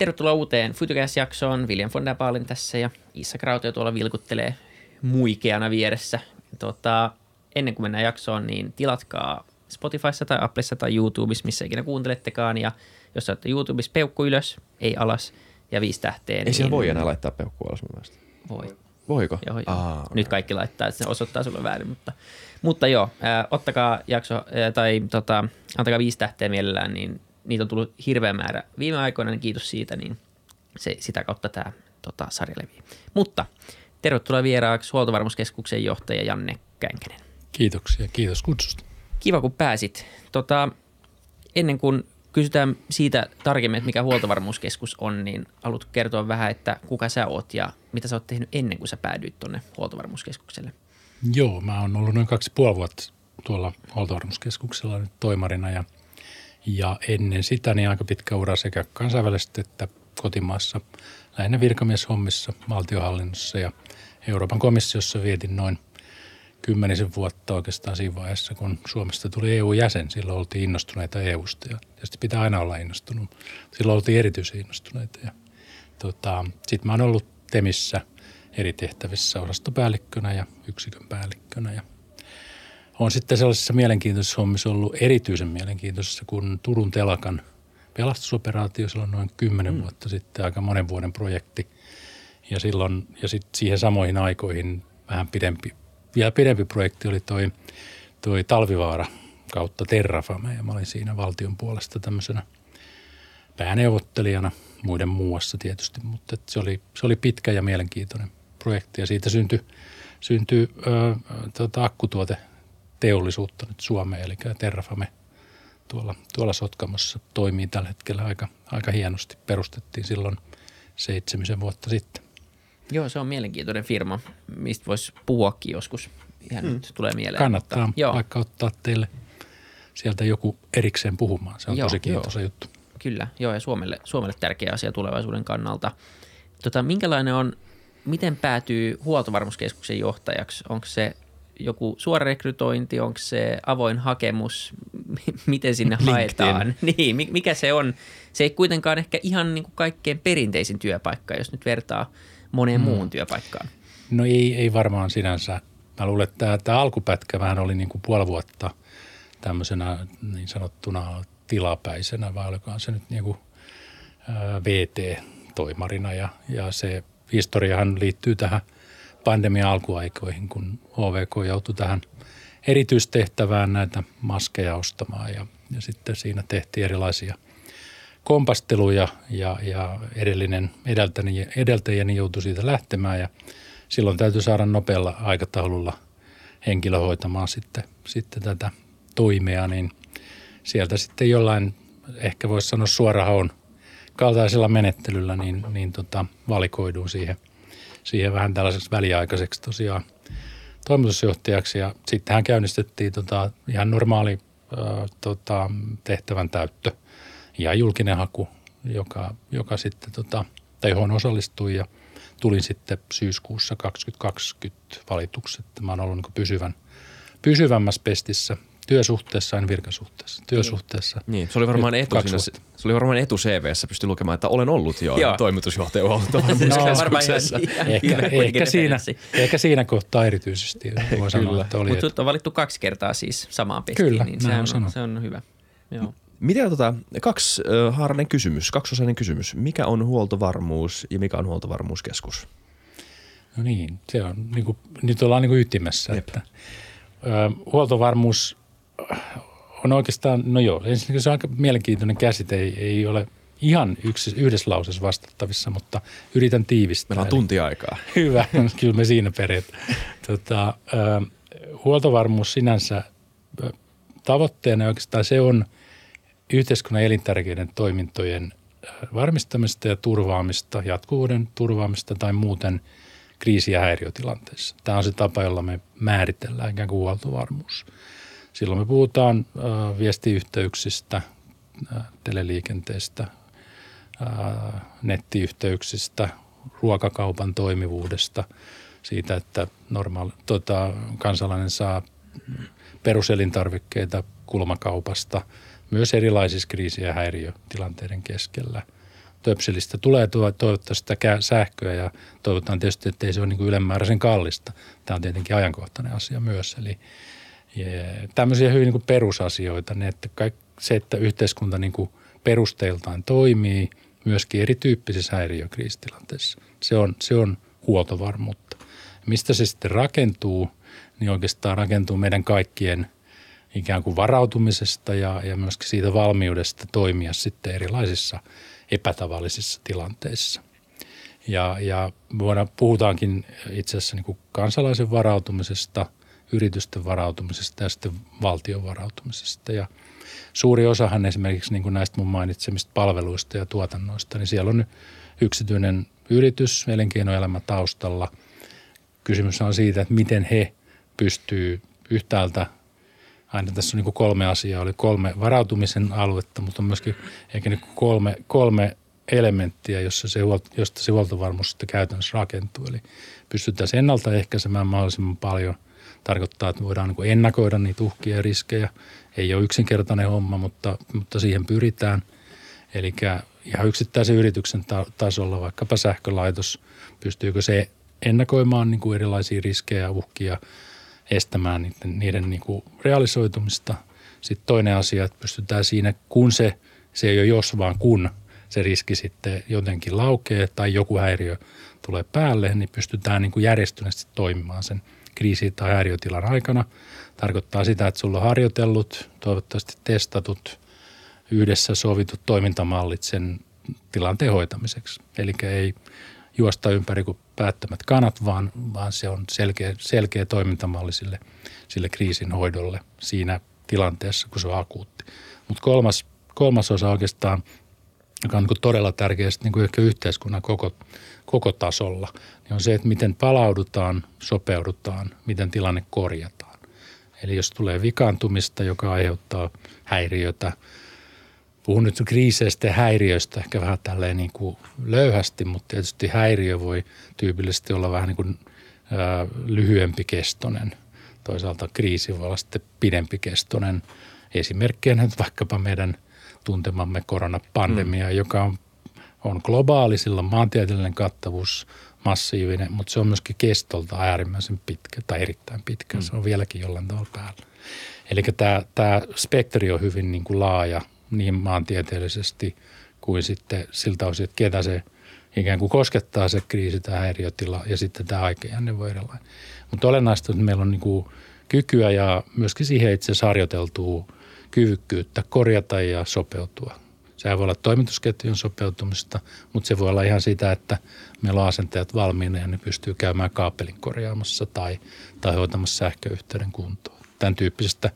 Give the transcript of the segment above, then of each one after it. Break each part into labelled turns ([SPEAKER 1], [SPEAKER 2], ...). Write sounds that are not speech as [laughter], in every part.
[SPEAKER 1] tervetuloa uuteen Futucast-jaksoon. William von der Baalin tässä ja Issa Krautio tuolla vilkuttelee muikeana vieressä. Tota, ennen kuin mennään jaksoon, niin tilatkaa Spotifyssa tai Applessa tai YouTubessa, missä ikinä kuuntelettekaan. Ja jos olette YouTubessa, peukku ylös, ei alas ja viisi tähteä.
[SPEAKER 2] Ei
[SPEAKER 1] niin
[SPEAKER 2] siellä voi enää laittaa peukkua alas mun mielestä.
[SPEAKER 1] Voi.
[SPEAKER 2] Voiko?
[SPEAKER 1] Joo, joo.
[SPEAKER 2] Aa,
[SPEAKER 1] Nyt kaikki laittaa, että se osoittaa sulle väärin, mutta, mutta joo, ottakaa jakso, tai tota, antakaa viisi tähteä mielellään, niin niitä on tullut hirveä määrä viime aikoina, niin kiitos siitä, niin se, sitä kautta tämä tota, sarja levii. Mutta tervetuloa vieraaksi Huoltovarmuuskeskuksen johtaja Janne Känkänen.
[SPEAKER 3] Kiitoksia, kiitos kutsusta.
[SPEAKER 1] Kiva, kun pääsit. Tota, ennen kuin kysytään siitä tarkemmin, että mikä huoltovarmuuskeskus on, niin haluat kertoa vähän, että kuka sä oot ja mitä sä oot tehnyt ennen kuin sä päädyit tuonne huoltovarmuuskeskukselle?
[SPEAKER 3] Joo, mä oon ollut noin kaksi puoli vuotta tuolla huoltovarmuuskeskuksella nyt toimarina ja, ja ennen sitä niin aika pitkä ura sekä kansainvälisesti että kotimaassa lähinnä virkamieshommissa valtiohallinnossa ja Euroopan komissiossa vietin noin kymmenisen vuotta oikeastaan siinä vaiheessa, kun Suomesta tuli EU-jäsen. Silloin oltiin innostuneita EUsta ja tietysti pitää aina olla innostunut. Silloin oltiin erityisen innostuneita ja tota, sitten mä oon ollut Temissä eri tehtävissä osastopäällikkönä ja yksikön päällikkönä ja on sitten sellaisissa mielenkiintoisissa hommissa ollut erityisen mielenkiintoisissa, kun Turun telakan pelastusoperaatio silloin noin kymmenen mm. vuotta sitten, aika monen vuoden projekti. Ja silloin, ja sitten siihen samoihin aikoihin vähän pidempi, vielä pidempi projekti oli toi, toi Talvivaara kautta Terrafame ja mä olin siinä valtion puolesta tämmöisenä pääneuvottelijana muiden muassa tietysti, mutta se, oli, se oli pitkä ja mielenkiintoinen projekti ja siitä syntyi, syntyi ö, tota, akkutuote teollisuutta nyt Suomeen, eli Terrafame tuolla, tuolla Sotkamossa toimii tällä hetkellä aika, aika hienosti. Perustettiin silloin seitsemisen vuotta sitten.
[SPEAKER 1] Joo, se on mielenkiintoinen firma, mistä voisi puhuakin joskus. Ihan mm. nyt tulee mieleen.
[SPEAKER 3] Kannattaa
[SPEAKER 1] mutta, joo,
[SPEAKER 3] vaikka ottaa teille sieltä joku erikseen puhumaan. Se on
[SPEAKER 1] Joo,
[SPEAKER 3] tosi kiintoisa juttu.
[SPEAKER 1] kyllä. Joo, ja Suomelle, Suomelle tärkeä asia tulevaisuuden kannalta. Tota, minkälainen on, miten päätyy huoltovarmuuskeskuksen johtajaksi? Onko se joku suora rekrytointi, onko se avoin hakemus, [laughs] miten sinne haetaan? [laughs] Niin, mi- mikä se on? Se ei kuitenkaan ehkä ihan niin kuin kaikkein perinteisin työpaikka, jos nyt vertaa moneen mm. muuhun työpaikkaan.
[SPEAKER 3] No ei, ei varmaan sinänsä. Mä luulen, että tämä, tämä alkupätkä vähän oli niin kuin puoli vuotta tämmöisenä niin sanottuna tilapäisenä, vai olikohan se nyt niin kuin VT-toimarina. Ja, ja se historiahan liittyy tähän pandemian alkuaikoihin, kun HVK joutui tähän erityistehtävään näitä maskeja ostamaan ja, ja sitten siinä tehtiin erilaisia kompasteluja ja, ja edellinen edeltäjäni, edeltäjäni joutui siitä lähtemään ja silloin täytyy saada nopealla aikataululla henkilö hoitamaan sitten, sitten tätä toimea, niin sieltä sitten jollain, ehkä voisi sanoa suorahaun kaltaisella menettelyllä, niin, niin tota, valikoidun siihen, siihen vähän tällaiseksi väliaikaiseksi tosiaan toimitusjohtajaksi. Ja sittenhän käynnistettiin tota, ihan normaali ö, tota, tehtävän täyttö ja julkinen haku, joka, joka sitten, tota, tai johon osallistui. Ja tulin sitten syyskuussa 2020 valituksi. Että mä oon ollut niin pysyvän, pysyvämmässä pestissä työsuhteessa, en virkasuhteessa, työsuhteessa.
[SPEAKER 2] Niin, se oli varmaan etu, siinä, se oli varmaan etu CVssä, pystyi lukemaan, että olen ollut jo
[SPEAKER 1] Joo.
[SPEAKER 2] toimitusjohtaja huoltovarmuuskeskuksessa. [laughs] [laughs]
[SPEAKER 1] ihan
[SPEAKER 3] Ehkä, ehkä, siinä, ehkä siinä kohtaa erityisesti voi sanoa,
[SPEAKER 2] Kyllä.
[SPEAKER 3] että oli.
[SPEAKER 1] Mutta sut on valittu kaksi kertaa siis samaan pestiin,
[SPEAKER 3] Kyllä,
[SPEAKER 1] niin
[SPEAKER 3] näin
[SPEAKER 1] se
[SPEAKER 3] on
[SPEAKER 1] se on hyvä. Joo.
[SPEAKER 2] Miten tota, kaksi äh, haarainen kysymys, kaksiosainen kysymys. Mikä on huoltovarmuus ja mikä on huoltovarmuuskeskus?
[SPEAKER 3] No niin, se on, niin kuin, nyt ollaan niin kuin ytimessä.
[SPEAKER 2] Jep.
[SPEAKER 3] Että, ö, huoltovarmuus on oikeastaan, no joo, ensinnäkin se on aika mielenkiintoinen käsite, ei, ei ole ihan yksi, yhdessä lauseessa vastattavissa, mutta yritän tiivistää.
[SPEAKER 2] Meillä on tunti aikaa. [laughs]
[SPEAKER 3] Hyvä, kyllä me siinä periaat. Tota, huoltovarmuus sinänsä tavoitteena oikeastaan se on yhteiskunnan elintärkeiden toimintojen varmistamista ja turvaamista, jatkuvuuden turvaamista tai muuten kriisi- ja häiriötilanteissa. Tämä on se tapa, jolla me määritellään ikään kuin huoltovarmuus. Silloin me puhutaan viestiyhteyksistä, teleliikenteestä, nettiyhteyksistä, ruokakaupan toimivuudesta, siitä, että normaali, tota, kansalainen saa peruselintarvikkeita kulmakaupasta, myös erilaisissa kriisi- ja häiriötilanteiden keskellä. töpselistä tulee toivottavasti sitä sähköä ja toivotaan tietysti, että ei se ole niin kuin ylemmääräisen kallista. Tämä on tietenkin ajankohtainen asia myös. Eli tämmöisiä hyvin niin perusasioita, ne, että kaik, se, että yhteiskunta niin kuin perusteiltaan toimii myöskin erityyppisissä häiriökriisitilanteissa. Se on, se on huoltovarmuutta. Mistä se sitten rakentuu, niin oikeastaan rakentuu meidän kaikkien ikään kuin varautumisesta ja, ja myöskin siitä valmiudesta toimia sitten erilaisissa epätavallisissa tilanteissa. Ja, ja puhutaankin itse asiassa niin kuin kansalaisen varautumisesta, yritysten varautumisesta ja sitten valtion varautumisesta. Ja suuri osahan esimerkiksi niin kuin näistä mun mainitsemista palveluista ja tuotannoista, niin siellä on yksityinen yritys, elinkeinoelämä taustalla. Kysymys on siitä, että miten he pystyy yhtäältä aina tässä on niin kolme asiaa. Oli kolme varautumisen aluetta, mutta on myöskin ehkä niin kolme, kolme elementtiä, jossa se, josta se huoltovarmuus sitten käytännössä rakentuu. Eli pystytään ennaltaehkäisemään mahdollisimman paljon. Tarkoittaa, että voidaan niin ennakoida niitä uhkia ja riskejä. Ei ole yksinkertainen homma, mutta, mutta siihen pyritään. Eli ihan yksittäisen yrityksen tasolla, vaikkapa sähkölaitos, pystyykö se ennakoimaan niin kuin erilaisia riskejä ja uhkia – estämään niiden, niiden niin kuin realisoitumista. Sitten toinen asia, että pystytään siinä, kun se, se ei ole jos vaan kun se riski sitten jotenkin laukee tai joku häiriö tulee päälle, niin pystytään niin kuin järjestyneesti toimimaan sen kriisi- tai häiriötilan aikana. Tarkoittaa sitä, että sulla on harjoitellut, toivottavasti testatut, yhdessä sovitut toimintamallit sen tilanteen hoitamiseksi. Eli ei juosta ympäri kuin päättämät kanat, vaan, vaan se on selkeä, selkeä toimintamalli sille, sille kriisin hoidolle siinä tilanteessa, kun se on akuutti. Mutta kolmas, kolmas osa oikeastaan, joka on niin todella tärkeä niin kuin ehkä yhteiskunnan koko, koko tasolla, niin on se, että miten palaudutaan, sopeudutaan, miten tilanne korjataan. Eli jos tulee vikaantumista, joka aiheuttaa häiriötä, puhun nyt kriiseistä ja häiriöistä ehkä vähän tälleen niin kuin löyhästi, mutta tietysti häiriö voi tyypillisesti olla vähän niin kuin ää, lyhyempi kestonen. Toisaalta kriisi voi olla sitten pidempi kestonen. Esimerkkinä nyt vaikkapa meidän tuntemamme koronapandemia, mm. joka on, on globaali, sillä on maantieteellinen kattavuus massiivinen, mutta se on myöskin kestolta äärimmäisen pitkä tai erittäin pitkä. Mm. Se on vieläkin jollain tavalla päällä. Eli tämä, tämä spektri on hyvin niin kuin laaja – niin maantieteellisesti kuin sitten siltä osin, että ketä se ikään kuin koskettaa se kriisi tai häiriötila ja sitten tämä aikajänne voi erilainen. Mutta olennaista, että meillä on niin kuin kykyä ja myöskin siihen itse asiassa harjoiteltua kyvykkyyttä korjata ja sopeutua. Sehän voi olla toimitusketjun sopeutumista, mutta se voi olla ihan sitä, että meillä on asentajat valmiina ja ne pystyy käymään kaapelin korjaamassa tai, tai hoitamassa sähköyhteyden kuntoon. Tämän tyyppisestä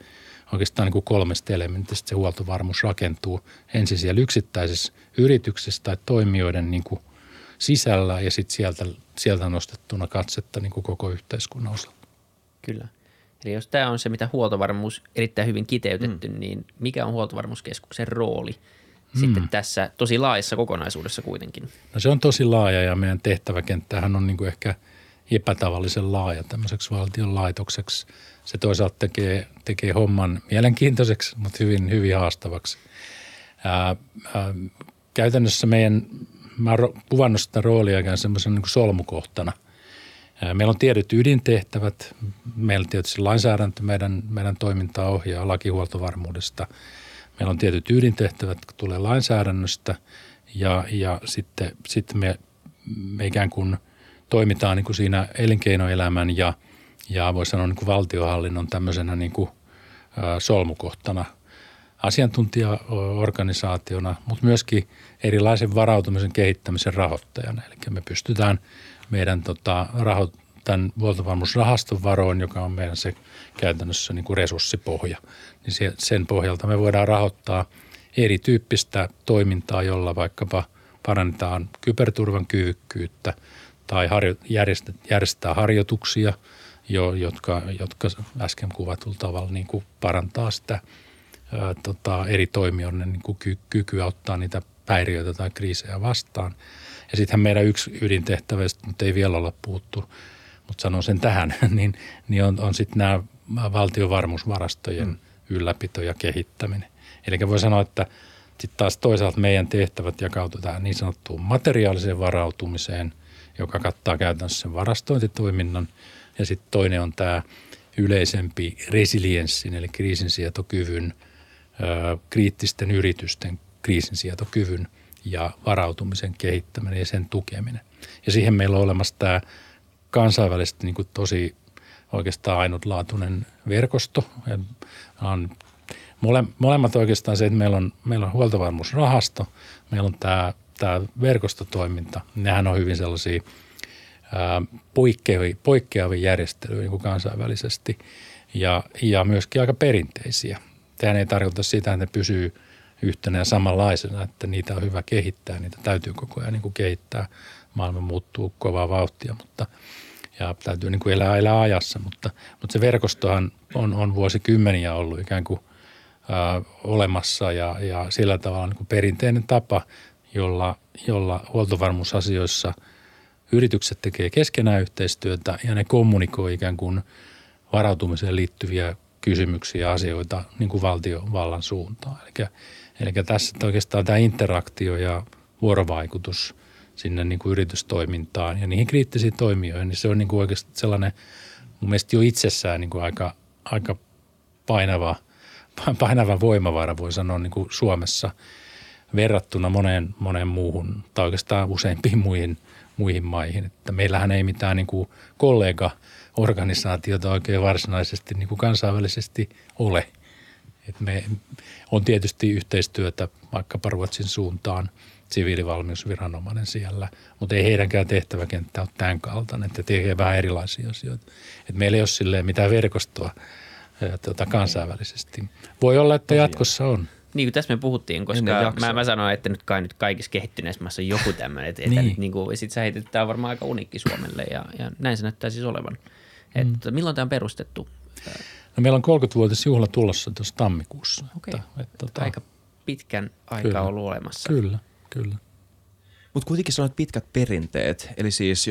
[SPEAKER 3] oikeastaan niin kuin kolmesta elementistä se huoltovarmuus rakentuu ensin siellä yksittäisessä yrityksessä tai toimijoiden niin kuin sisällä ja sitten sieltä, sieltä nostettuna katsetta niin kuin koko yhteiskunnan osalta.
[SPEAKER 1] Kyllä. Eli jos tämä on se, mitä huoltovarmuus erittäin hyvin kiteytetty, mm. niin mikä on huoltovarmuuskeskuksen rooli sitten mm. tässä tosi laajassa kokonaisuudessa kuitenkin?
[SPEAKER 3] No se on tosi laaja ja meidän tehtäväkenttähän on niin kuin ehkä epätavallisen laaja tämmöiseksi valtion laitokseksi – se toisaalta tekee, tekee homman mielenkiintoiseksi, mutta hyvin, hyvin haastavaksi. Ää, ää, käytännössä meidän, mä oon kuvannut sitä roolia ikään semmoisen niin solmukohtana. Meillä on tietyt ydintehtävät, meillä tietysti lainsäädäntö meidän, meidän toimintaa ohjaa lakihuoltovarmuudesta. Meillä on tietyt ydintehtävät, jotka tulee lainsäädännöstä ja, ja sitten, sitten me, me ikään kuin toimitaan niin kuin siinä elinkeinoelämän ja – ja voisi sanoa niin kuin valtiohallinnon tämmöisenä niin kuin, ä, solmukohtana asiantuntijaorganisaationa, mutta myöskin erilaisen varautumisen kehittämisen rahoittajana. Eli me pystytään meidän tota, raho, tämän huoltovarmuusrahaston varoin, joka on meidän se käytännössä niin kuin resurssipohja, niin sen pohjalta me voidaan rahoittaa erityyppistä toimintaa, jolla vaikkapa parannetaan kyberturvan kyvykkyyttä tai harjo, järjestetään harjoituksia – jo, jotka, jotka äsken kuvatulla tavalla niin kuin parantaa sitä ää, tota, eri toimijoiden niin kuin ky, kykyä ottaa niitä päiriöitä tai kriisejä vastaan. Ja sittenhän meidän yksi ydintehtävä, mutta ei vielä olla puuttu, mutta sanon sen tähän, [laughs] niin, niin on, on sitten nämä valtiovarmuusvarastojen mm. ylläpito ja kehittäminen. Eli voi sanoa, että sitten taas toisaalta meidän tehtävät jakautuu tähän niin sanottuun materiaaliseen varautumiseen, joka kattaa käytännössä sen varastointitoiminnan. Ja sitten toinen on tämä yleisempi resilienssin eli kriisinsietokyvyn, kriittisten yritysten kriisinsietokyvyn ja varautumisen kehittäminen ja sen tukeminen. Ja siihen meillä on olemassa tämä kansainvälisesti niin kuin tosi oikeastaan ainutlaatuinen verkosto. Ja on mole, molemmat oikeastaan se, että meillä on, meillä on huoltovarmuusrahasto, meillä on tämä, tämä verkostotoiminta. Nehän on hyvin sellaisia ää, poikkeavia, poikkeavia järjestelyjä niin kuin kansainvälisesti ja, ja myöskin aika perinteisiä. Tähän ei tarkoita sitä, että ne pysyy yhtenä ja samanlaisena, että niitä on hyvä kehittää, niitä täytyy koko ajan niin kuin kehittää. Maailma muuttuu kovaa vauhtia, mutta ja täytyy niin kuin elää, elää ajassa, mutta, mutta se verkostohan on, on vuosikymmeniä ollut ikään kuin – olemassa ja, ja sillä tavalla niin kuin perinteinen tapa, jolla, jolla huoltovarmuusasioissa yritykset tekee keskenään yhteistyötä ja ne kommunikoi ikään kuin varautumiseen liittyviä kysymyksiä ja asioita niin kuin valtiovallan suuntaan. Eli, eli tässä oikeastaan tämä interaktio ja vuorovaikutus sinne niin kuin yritystoimintaan ja niihin kriittisiin toimijoihin, niin se on niin kuin oikeasti sellainen mun mielestä jo itsessään niin kuin aika, aika painava [laughs] – painava voimavara, voi sanoa niin kuin Suomessa verrattuna moneen, moneen muuhun tai oikeastaan useimpiin muihin, muihin maihin. Että meillähän ei mitään niin kuin kollega-organisaatiota oikein varsinaisesti niin kuin kansainvälisesti ole. Et me on tietysti yhteistyötä vaikkapa Ruotsin suuntaan, siviilivalmiusviranomainen siellä, mutta ei heidänkään tehtäväkenttä ole tämän kaltainen, että tekee vähän erilaisia asioita. Et meillä ei ole mitään verkostoa – tuota, kansainvälisesti. Voi olla, että jatkossa on.
[SPEAKER 1] Niin kuin tässä me puhuttiin, koska mä, mä sanoin, että nyt kai nyt kaikissa kehittyneissä maassa on joku tämmöinen, että, niin. että niin kuin, sit sä heitit, tämä on varmaan aika unikki Suomelle ja, ja näin se näyttää siis olevan. Mm. Että milloin tämä on perustettu?
[SPEAKER 3] No meillä on 30-vuotisjuhla tulossa tuossa tammikuussa.
[SPEAKER 1] Okay. että, että, tota, aika pitkän aikaa kyllä, ollut olemassa.
[SPEAKER 3] Kyllä, kyllä.
[SPEAKER 2] Mutta kuitenkin sanoit pitkät perinteet, eli siis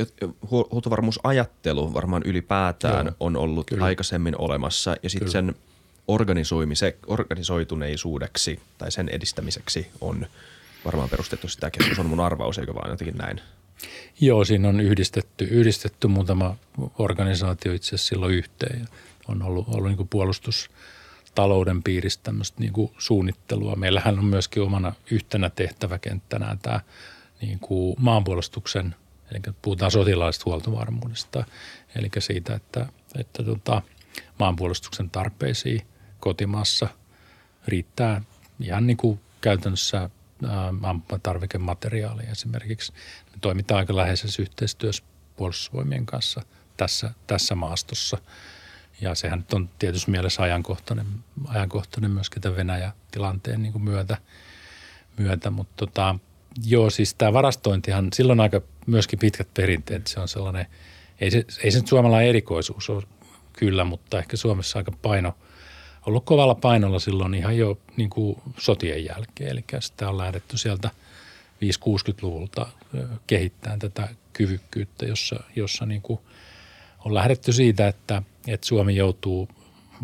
[SPEAKER 2] huoltovarmuusajattelu varmaan ylipäätään Joo, on ollut kyllä. aikaisemmin olemassa ja sitten sen organisoituneisuudeksi tai sen edistämiseksi on varmaan perustettu sitä keskus on mun arvaus, eikö vaan jotenkin näin?
[SPEAKER 3] Joo, siinä on yhdistetty, yhdistetty muutama organisaatio itse asiassa silloin yhteen. On ollut, ollut niin puolustustalouden piirissä tämmöistä niin suunnittelua. Meillähän on myöskin omana yhtenä tehtäväkenttänään tämä – niin kuin maanpuolustuksen, eli puhutaan sotilaallisesta huoltovarmuudesta, eli siitä, että, että tota, maanpuolustuksen tarpeisiin kotimaassa riittää ihan niin kuin käytännössä tarvikemateriaalia esimerkiksi. Me toimitaan aika läheisessä yhteistyössä puolustusvoimien kanssa tässä, tässä maastossa. Ja sehän nyt on tietysti mielessä ajankohtainen, ajankohtainen myöskin tämän Venäjä-tilanteen niin kuin myötä, myötä. mutta tota, Joo, siis tämä varastointihan, silloin aika myöskin pitkät perinteet. Se on sellainen, ei se, ei se nyt suomalainen erikoisuus ole kyllä, mutta ehkä Suomessa aika paino, ollut kovalla painolla silloin ihan jo niin kuin sotien jälkeen. Eli sitä on lähdetty sieltä 5-60-luvulta kehittämään tätä kyvykkyyttä, jossa, jossa niin kuin on lähdetty siitä, että, että Suomi joutuu,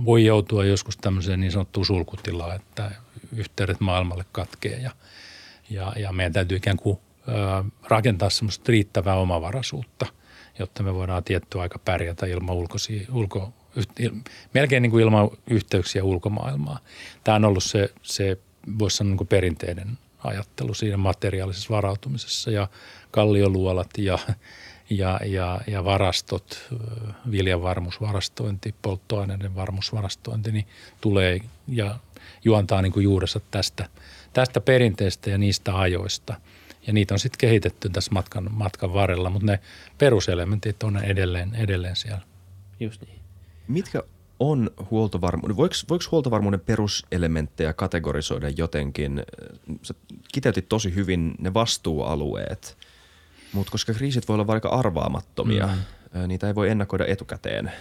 [SPEAKER 3] voi joutua joskus tämmöiseen niin sanottuun sulkutilaan, että yhteydet maailmalle katkee ja – ja, ja meidän täytyy ikään kuin rakentaa semmoista riittävää omavaraisuutta, jotta me voidaan tietty aika pärjätä ilman ulkoisia, ulko, il, melkein niin kuin ilman yhteyksiä ulkomaailmaa. Tämä on ollut se, se voisi sanoa niin kuin perinteinen ajattelu siinä materiaalisessa varautumisessa ja kallioluolat ja, ja, ja, ja varastot, viljan varmuusvarastointi, polttoaineiden varmuusvarastointi, niin tulee ja juontaa niin kuin juurensa tästä – tästä perinteestä ja niistä ajoista. Ja niitä on sitten kehitetty tässä matkan, matkan varrella, mutta ne peruselementit on edelleen, edelleen siellä.
[SPEAKER 1] Just niin.
[SPEAKER 2] Mitkä on huoltovarmuuden, voiko, voiko huoltovarmuuden peruselementtejä kategorisoida jotenkin? Sä kiteytit tosi hyvin ne vastuualueet, mutta koska kriisit voi olla aika arvaamattomia, mm. niitä ei voi ennakoida etukäteen,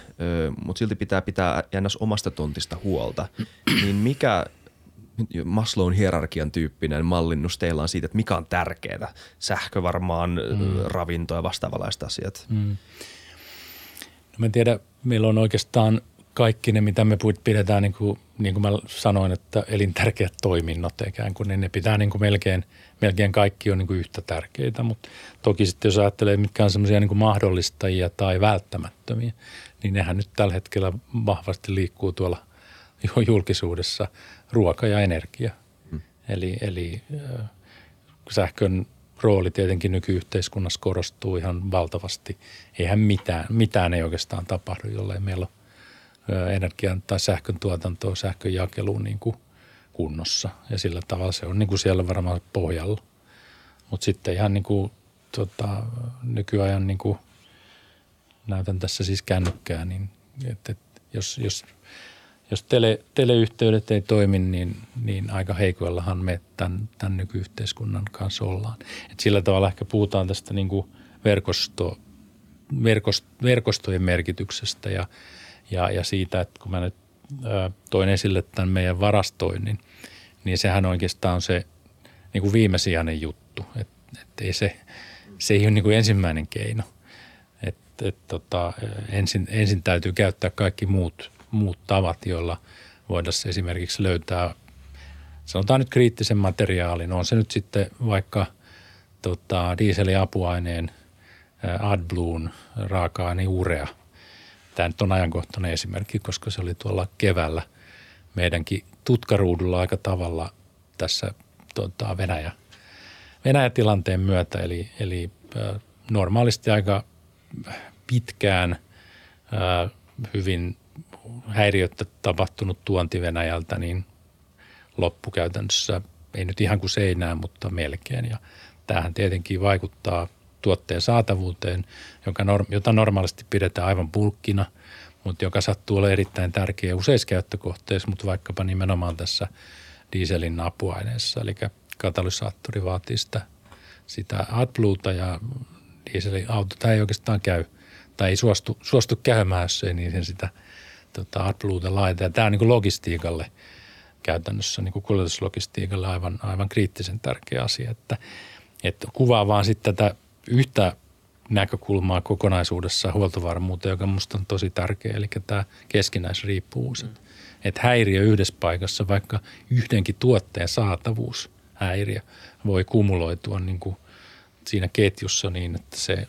[SPEAKER 2] mutta silti pitää pitää jännäs omasta tontista huolta, [clears throat] niin mikä Maslown hierarkian tyyppinen mallinnus teillä on siitä, että mikä on tärkeää. Sähkö varmaan, mm. ravinto ja vastaavanlaiset asiat. Mm.
[SPEAKER 3] No mä tiedän, meillä on oikeastaan kaikki ne, mitä me pidetään, niin kuin, niin kuin mä sanoin, että elintärkeät toiminnot ikään kuin, niin ne pitää niin kuin melkein, melkein kaikki on niin kuin yhtä tärkeitä. Mutta toki sitten jos ajattelee, mitkä on semmoisia niin mahdollistajia tai välttämättömiä, niin nehän nyt tällä hetkellä vahvasti liikkuu tuolla julkisuudessa ruoka ja energia. Hmm. Eli, eli sähkön rooli tietenkin nykyyhteiskunnassa korostuu ihan valtavasti. Eihän mitään, mitään ei oikeastaan tapahdu, jollei meillä ole energian tai sähkön tuotantoa, sähkön jakeluun niin kuin kunnossa. Ja sillä tavalla se on niin kuin siellä varmaan pohjalla. Mutta sitten ihan niin kuin, tota, nykyajan, niin kuin, näytän tässä siis kännykkää, niin että, että jos, jos – jos tele, teleyhteydet ei toimi, niin, niin aika heikoillahan me tämän, tämän nykyyhteiskunnan kanssa ollaan. Et sillä tavalla ehkä puhutaan tästä niin kuin verkosto, verkost, verkostojen merkityksestä ja, ja, ja siitä, että kun mä nyt ä, toin esille tämän meidän varastoinnin, niin sehän oikeastaan on se niin kuin viimesijainen juttu. Et, et ei se, se ei ole niin kuin ensimmäinen keino. Et, et, tota, ensin, ensin täytyy käyttää kaikki muut – muut tavat, joilla voidaan esimerkiksi löytää, sanotaan nyt kriittisen materiaalin, on se nyt sitten vaikka tota, dieseliapuaineen AdBluen raaka-aine urea. Tämä nyt on ajankohtainen esimerkki, koska se oli tuolla keväällä meidänkin tutkaruudulla aika tavalla tässä tota, Venäjä, Venäjä-tilanteen myötä. Eli, eli normaalisti aika pitkään hyvin häiriöttä tapahtunut tuonti Venäjältä, niin loppukäytännössä ei nyt ihan kuin seinään, mutta melkein. Ja tämähän tietenkin vaikuttaa tuotteen saatavuuteen, joka jota normaalisti pidetään aivan pulkkina, mutta joka sattuu olemaan erittäin tärkeä useissa käyttökohteissa, mutta vaikkapa nimenomaan tässä dieselin apuaineessa. Eli katalysaattori vaatii sitä, sitä AdBlueta ja dieselauto ei oikeastaan käy tai ei suostu, suostu käymään, jos ei niin sitä – tota, AdBluuta laita. Ja tämä on niin kuin logistiikalle käytännössä, niin kuin kuljetuslogistiikalle aivan, aivan kriittisen tärkeä asia. Että, että kuvaa vaan sitten tätä yhtä näkökulmaa kokonaisuudessa huoltovarmuuteen, joka minusta on tosi tärkeä, eli tämä keskinäisriippuvuus. Mm. Että häiriö yhdessä paikassa, vaikka yhdenkin tuotteen saatavuus häiriö voi kumuloitua niin kuin siinä ketjussa niin, että se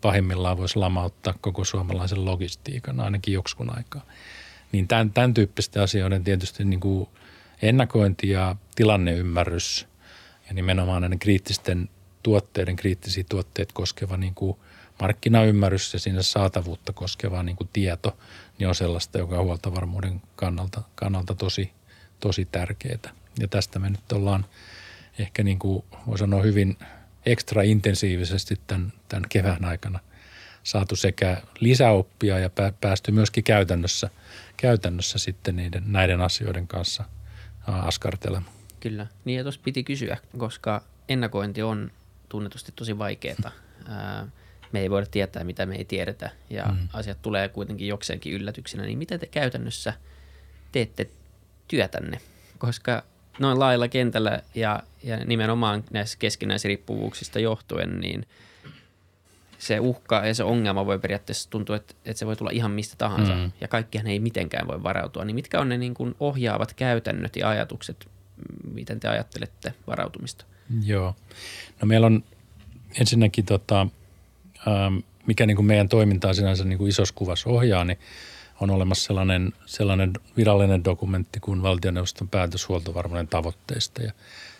[SPEAKER 3] pahimmillaan voisi lamauttaa koko suomalaisen logistiikan ainakin joksikun aikaa. Niin tämän, tämän tyyppisten asioiden tietysti niin kuin ennakointi ja tilanneymmärrys ja nimenomaan näiden kriittisten tuotteiden, kriittisiä tuotteita koskeva niin kuin markkinaymmärrys ja siinä saatavuutta koskeva niin kuin tieto, niin on sellaista, joka on huoltovarmuuden kannalta, kannalta tosi, tosi tärkeää. Ja tästä me nyt ollaan ehkä niin kuin voi sanoa hyvin – ekstra intensiivisesti tämän, tämän kevään aikana saatu sekä lisäoppia ja päästy myöskin käytännössä, käytännössä sitten niiden, näiden asioiden kanssa askartelemaan.
[SPEAKER 1] Kyllä, niin ja tuossa piti kysyä, koska ennakointi on tunnetusti tosi vaikeaa. me ei voida tietää, mitä me ei tiedetä ja mm. asiat tulee kuitenkin jokseenkin yllätyksenä, niin miten te käytännössä teette työtänne? Koska noin lailla kentällä ja, ja nimenomaan näissä keskinäisriippuvuuksista johtuen, niin se uhka ja se ongelma voi periaatteessa tuntua, että, että se voi tulla ihan mistä tahansa mm. ja kaikkihan ei mitenkään voi varautua. Niin mitkä on ne niin kuin ohjaavat käytännöt ja ajatukset, miten te ajattelette varautumista?
[SPEAKER 3] Joo. No meillä on ensinnäkin tota, ähm, mikä niin kuin meidän toimintaa sinänsä niin kuin isossa kuvassa ohjaa, niin on olemassa sellainen, sellainen virallinen dokumentti kuin valtioneuvoston päätös huoltovarmuuden tavoitteista. Ja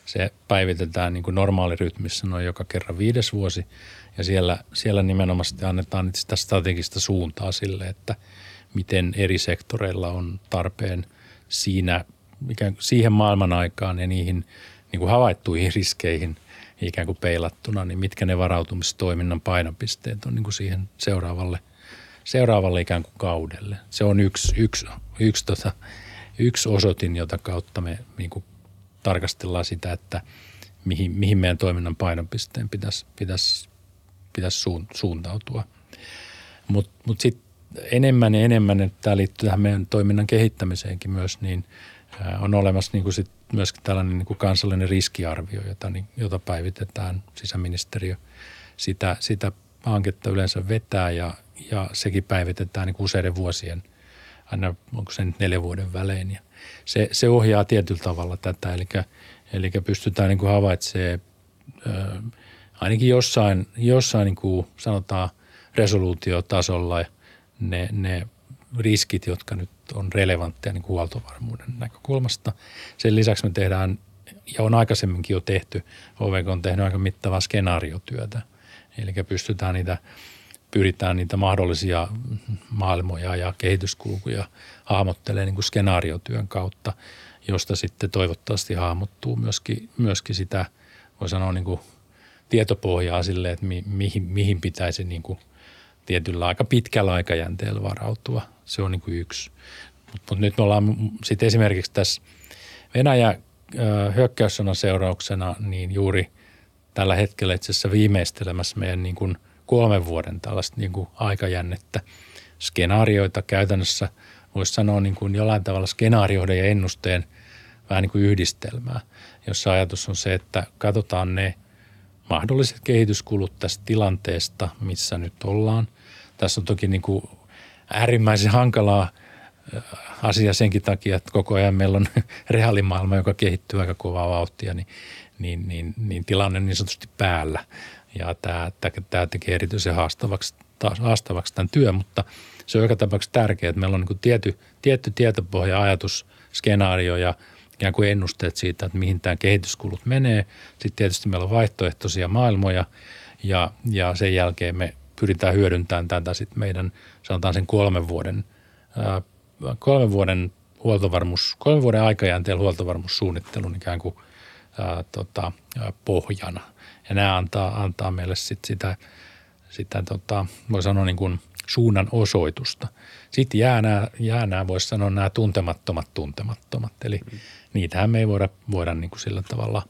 [SPEAKER 3] se päivitetään niin kuin normaalirytmissä noin joka kerran viides vuosi. Ja siellä, siellä nimenomaan annetaan sitä strategista suuntaa sille, että miten eri sektoreilla on tarpeen siinä, kuin siihen maailman aikaan ja niihin niin kuin havaittuihin riskeihin ikään kuin peilattuna, niin mitkä ne varautumistoiminnan painopisteet on niin kuin siihen seuraavalle – seuraavalle ikään kuin kaudelle. Se on yksi, yksi, yksi, tota, yksi osoitin, jota kautta me niin kuin tarkastellaan sitä, että mihin, mihin meidän toiminnan painopisteen pitäisi, pitäisi, pitäisi suuntautua. Mutta mut, mut sitten enemmän ja enemmän, että tämä liittyy tähän meidän toiminnan kehittämiseenkin myös, niin on olemassa niin kuin sit myöskin tällainen niin kuin kansallinen riskiarvio, jota, niin, jota päivitetään sisäministeriö. Sitä, sitä hanketta yleensä vetää ja, ja sekin päivitetään niin useiden vuosien aina onko se nyt neljän vuoden välein. Ja se, se ohjaa tietyllä tavalla tätä, eli, eli pystytään niin kuin havaitsemaan ainakin jossain, jossain niin kuin sanotaan resoluutiotasolla ne, ne riskit, jotka nyt on relevantteja niin kuin huoltovarmuuden näkökulmasta. Sen lisäksi me tehdään, ja on aikaisemminkin jo tehty, OVK on tehnyt aika mittavaa skenaariotyötä. Eli pystytään niitä, pyritään niitä mahdollisia maailmoja ja kehityskulkuja hahmottelemaan niin kuin skenaariotyön kautta, josta sitten toivottavasti hahmottuu myöskin, myöskin sitä, voi sanoa niin kuin tietopohjaa sille, että mi, mihin, mihin pitäisi niin kuin tietyllä aika pitkällä aikajänteellä varautua. Se on niin kuin yksi. Mutta nyt me ollaan sitten esimerkiksi tässä Venäjä hyökkäyssodan seurauksena niin juuri tällä hetkellä itse asiassa viimeistelemässä meidän niin kuin kolmen vuoden tällaista niin kuin aikajännettä, skenaarioita käytännössä voisi sanoa niin kuin jollain tavalla skenaarioiden ja ennusteen vähän niin kuin yhdistelmää, jossa ajatus on se, että katsotaan ne mahdolliset kehityskulut tästä tilanteesta, missä nyt ollaan. Tässä on toki niin kuin äärimmäisen hankalaa äh, asia senkin takia, että koko ajan meillä on [laughs] reaalimaailma, joka kehittyy aika kovaa vauhtia, niin, niin, niin, niin tilanne on niin sanotusti päällä. Ja tämä, tämä tekee erityisen haastavaksi, haastavaksi tämän työn, mutta se on joka tapauksessa tärkeää, että meillä on niin tietty, tietty tietopohja, ajatus, skenaario ja ikään kuin ennusteet siitä, että mihin tämä kehityskulut menee. Sitten tietysti meillä on vaihtoehtoisia maailmoja ja, ja sen jälkeen me pyritään hyödyntämään tätä sitten meidän, sanotaan sen kolmen vuoden, ää, kolmen vuoden huoltovarmuus, kolmen vuoden aikajänteellä huoltovarmuussuunnittelun ikään kuin ää, tota, ää, pohjana. Ja nämä antaa, antaa meille sit sitä, sitä tota, voi sanoa niin kuin suunnan osoitusta. Sitten jää nämä, jää nämä voisi sanoa nämä tuntemattomat tuntemattomat. Eli mm. niitähän me ei voida, voida niin kuin sillä tavalla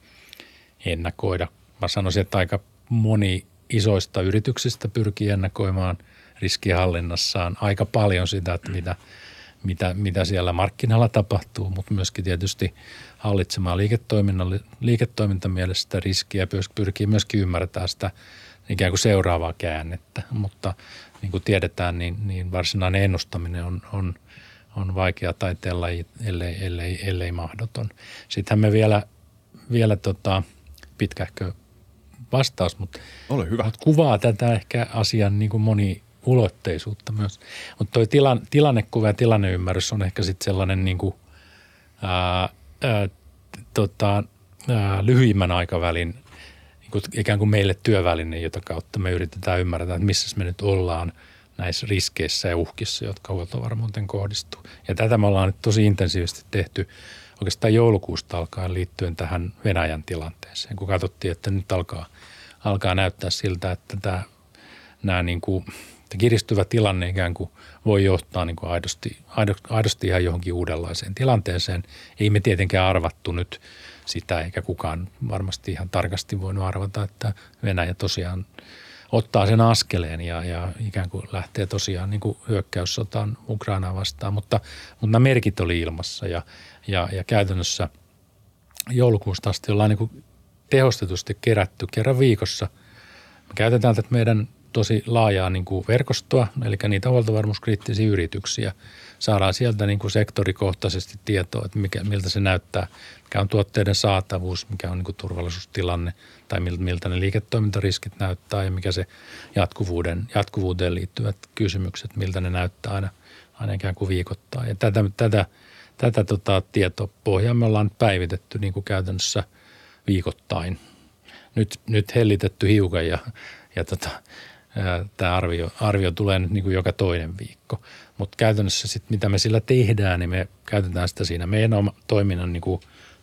[SPEAKER 3] ennakoida. Mä sanoisin, että aika moni isoista yrityksistä pyrkii ennakoimaan riskihallinnassaan aika paljon sitä, että mitä, mitä, mitä siellä markkinalla tapahtuu, mutta myöskin tietysti hallitsemaan liiketoimintamielestä riskiä, pyrkii myöskin ymmärtämään sitä ikään kuin seuraavaa käännettä, mutta niin kuin tiedetään, niin, niin varsinainen ennustaminen on, on, on vaikea taiteella, ellei, ellei, ellei mahdoton. Sittenhän me vielä, vielä tota, pitkähkö vastaus, mutta,
[SPEAKER 2] Ole hyvä.
[SPEAKER 3] mutta kuvaa tätä ehkä asian niin kuin moniulotteisuutta myös. Mutta tuo tilan, tilannekuva ja tilanneymmärrys on ehkä sitten sellainen niin kuin, ää, ää, tota, ää, lyhyimmän aikavälin niin kuin ikään kuin meille työväline, jota kautta me yritetään ymmärtää, että missä me nyt ollaan näissä riskeissä ja uhkissa, jotka huoltovarmuuteen kohdistuu. Ja tätä me ollaan nyt tosi intensiivisesti tehty oikeastaan joulukuusta alkaen liittyen tähän Venäjän tilanteeseen, kun katsottiin, että nyt alkaa, alkaa näyttää siltä, että tämä, nämä niin kuin, kiristyvä tilanne ikään kuin voi johtaa niin kuin aidosti, aidosti ihan johonkin uudenlaiseen tilanteeseen. Ei me tietenkään arvattu nyt sitä, eikä kukaan varmasti ihan tarkasti voinut arvata, että Venäjä tosiaan ottaa sen askeleen ja, ja ikään kuin lähtee tosiaan niin kuin hyökkäyssotaan Ukrainaa vastaan, mutta, mutta nämä merkit oli ilmassa ja, ja, ja käytännössä joulukuusta asti ollaan niin kuin tehostetusti kerätty kerran viikossa. Me käytetään tätä meidän tosi laajaa niin kuin verkostoa, eli niitä huoltovarmuuskriittisiä yrityksiä. Saadaan sieltä niin kuin sektorikohtaisesti tietoa, että mikä, miltä se näyttää, mikä on tuotteiden saatavuus, mikä on niin kuin turvallisuustilanne tai miltä ne liiketoimintariskit näyttää ja mikä se jatkuvuuden, jatkuvuuteen liittyvät kysymykset, miltä ne näyttää aina, aina ikään kuin viikoittain. Ja tätä, tätä, tätä tota, tietopohjaa me ollaan päivitetty niin kuin käytännössä viikoittain. Nyt, nyt hellitetty hiukan ja, ja tota, tämä arvio, arvio tulee nyt niin kuin joka toinen viikko. Mutta käytännössä sitten mitä me sillä tehdään, niin me käytetään sitä siinä meidän oma toiminnan niin kuin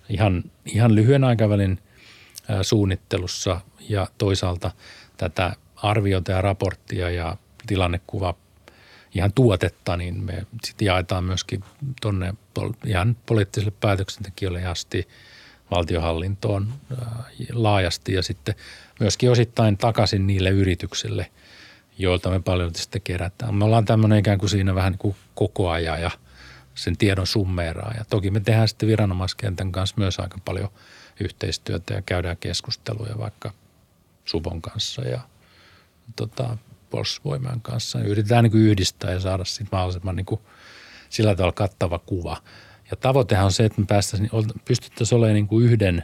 [SPEAKER 3] ihan, ihan lyhyen aikavälin suunnittelussa ja toisaalta tätä arviota ja raporttia ja tilannekuva ihan tuotetta, niin me sitten jaetaan myöskin tuonne ihan poliittisille päätöksentekijöille asti valtiohallintoon laajasti ja sitten myöskin osittain takaisin niille yrityksille, joilta me paljon sitten kerätään. Me ollaan tämmöinen ikään kuin siinä vähän niin kuin koko ajan ja sen tiedon summeeraa. Ja toki me tehdään sitten viranomaiskentän kanssa myös aika paljon yhteistyötä ja käydään keskusteluja vaikka Subon kanssa ja tota, Puolustusvoimain kanssa. Yritetään niin kuin yhdistää ja saada sitten mahdollisimman niin kuin sillä tavalla kattava kuva. Ja tavoitehan on se, että me päästäisiin, pystyttäisiin olemaan niin kuin yhden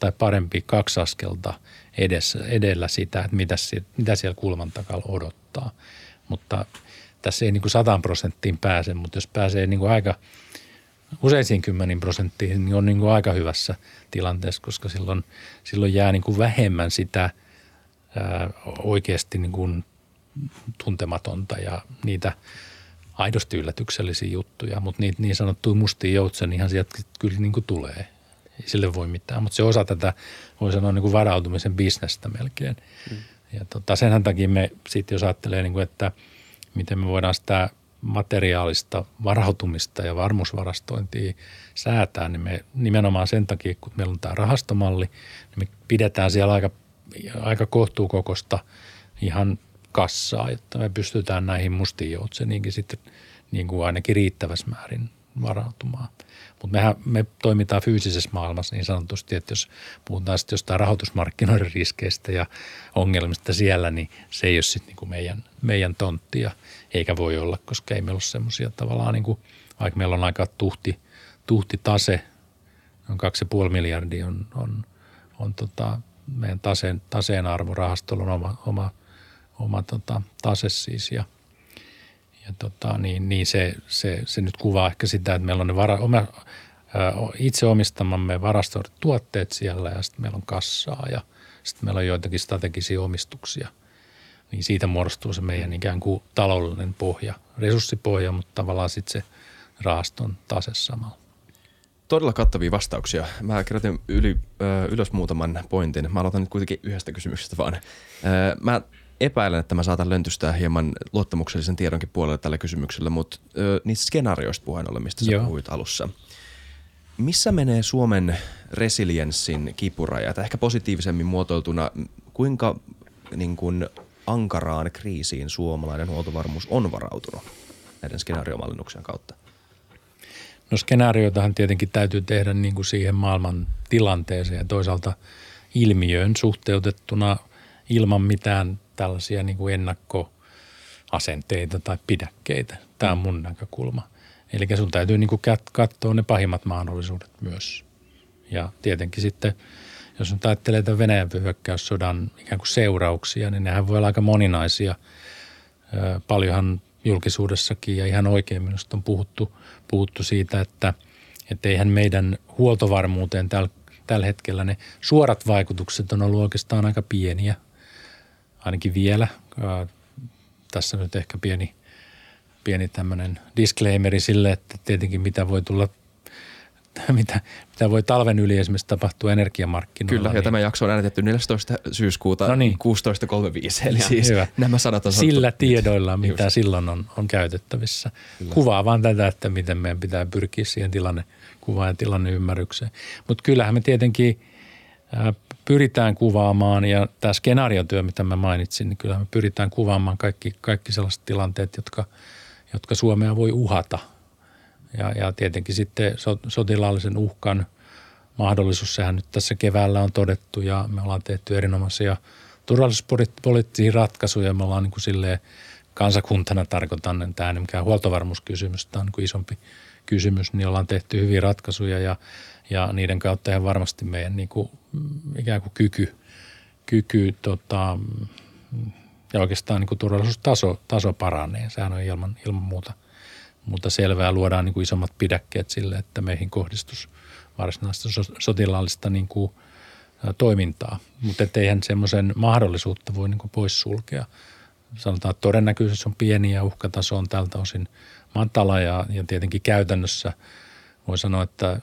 [SPEAKER 3] tai parempi kaksi askelta edessä, edellä sitä, että mitä, mitä siellä kulman takalla odottaa. Mutta tässä ei niin kuin sataan prosenttiin pääse, mutta jos pääsee niin kuin aika useisiin kymmenin prosenttiin, niin on niin kuin aika hyvässä tilanteessa, koska silloin, silloin jää niin kuin vähemmän sitä ää, oikeasti niin kuin tuntematonta ja niitä aidosti yllätyksellisiä juttuja, mutta niitä niin sanottuja mustia ihan sieltä kyllä niin kuin tulee. Ei sille voi mitään, mutta se osa tätä, voi sanoa niin kuin varautumisen bisnestä melkein. Mm. Ja tota, senhän takia me sitten, jos ajattelee, niin kuin, että miten me voidaan sitä materiaalista varautumista ja varmuusvarastointia säätää, niin me nimenomaan sen takia, kun meillä on tämä rahastomalli, niin me pidetään siellä aika, aika kohtuukokosta ihan kassaa, jotta me pystytään näihin mustiin joutseniinkin sitten niin kuin ainakin riittävässä määrin varautumaan. Mutta mehän me toimitaan fyysisessä maailmassa niin sanotusti, että jos puhutaan sitten jostain rahoitusmarkkinoiden riskeistä ja ongelmista siellä, niin se ei ole sitten kuin meidän, meidän tonttia, eikä voi olla, koska ei meillä ole semmoisia tavallaan, niin kuin, vaikka meillä on aika tuhti, tuhti tase, on 2,5 miljardia on, on, on tota, meidän taseen, taseen arvo, rahastolla on oma, oma – oma tota, tase siis ja, ja tota, niin, niin se, se, se, nyt kuvaa ehkä sitä, että meillä on ne vara, oma, itse omistamamme varastotuotteet siellä ja sitten meillä on kassaa ja sitten meillä on joitakin strategisia omistuksia. Niin siitä muodostuu se meidän ikään kuin taloudellinen pohja, resurssipohja, mutta tavallaan sitten se rahaston tase samalla.
[SPEAKER 2] Todella kattavia vastauksia. Mä kirjoitin yli, ö, ylös muutaman pointin. Mä aloitan nyt kuitenkin yhdestä kysymyksestä vaan. Ö, mä epäilen, että mä saatan löntystää hieman luottamuksellisen tiedonkin puolelle tällä kysymyksellä, mutta ö, niistä skenaarioista puheen ollen, mistä sä Joo. puhuit alussa. Missä menee Suomen resilienssin kipurajat? Ehkä positiivisemmin muotoiltuna, kuinka niin kuin, ankaraan kriisiin suomalainen huoltovarmuus on varautunut näiden skenaariomallinnuksen kautta?
[SPEAKER 3] No skenaarioitahan tietenkin täytyy tehdä niin kuin siihen maailman tilanteeseen ja toisaalta ilmiöön suhteutettuna ilman mitään tällaisia niin kuin ennakkoasenteita tai pidäkkeitä. Tämä on mun näkökulma. Eli sun täytyy niin kuin katsoa ne pahimmat mahdollisuudet myös. Ja tietenkin sitten, jos nyt ajattelee tämän Venäjän hyökkäyssodan ikään kuin seurauksia, niin nehän voi olla aika moninaisia. Paljonhan julkisuudessakin ja ihan oikein minusta on puhuttu, puhuttu siitä, että, että eihän meidän huoltovarmuuteen tällä, tällä hetkellä ne suorat vaikutukset on ollut oikeastaan aika pieniä – ainakin vielä. Tässä nyt ehkä pieni, pieni tämmöinen disclaimeri sille, että tietenkin mitä voi tulla [laughs] mitä, mitä voi talven yli esimerkiksi tapahtua energiamarkkinoilla.
[SPEAKER 2] Kyllä, ja
[SPEAKER 3] niin,
[SPEAKER 2] tämä jakso on äänetetty 14. syyskuuta no niin. 16.35, eli ja, siis hyvä. nämä sanat on
[SPEAKER 3] Sillä tiedoilla, mitä Just. silloin on, on käytettävissä. Kyllä. Kuvaa vaan tätä, että miten meidän pitää pyrkiä siihen tilanne kuvaan ja tilanneymmärrykseen. Mutta kyllähän me tietenkin – pyritään kuvaamaan ja tämä skenaariotyö, mitä mä mainitsin, niin kyllä me pyritään kuvaamaan kaikki, kaikki sellaiset tilanteet, jotka, jotka Suomea voi uhata. Ja, ja tietenkin sitten sotilaallisen uhkan mahdollisuus, sehän nyt tässä keväällä on todettu ja me ollaan tehty erinomaisia turvallisuuspoliittisia ratkaisuja. Me ollaan niin kuin silleen kansakuntana tarkoitan, että tämä ei mikään huoltovarmuuskysymys, tämä on niin kuin isompi kysymys, niin ollaan tehty hyviä ratkaisuja ja – ja niiden kautta ihan varmasti meidän niin kuin, ikään kuin kyky, kyky tota, ja oikeastaan niin kuin turvallisuustaso taso paranee. Sehän on ilman, ilman muuta, muuta selvää. Luodaan niin kuin isommat pidäkkeet sille, että meihin kohdistus varsinaista sotilaallista niin kuin, toimintaa. Mutta eihän semmoisen mahdollisuutta voi niin kuin poissulkea. Sanotaan, että todennäköisyys on pieni ja uhkataso on tältä osin matala ja, ja tietenkin käytännössä voi sanoa, että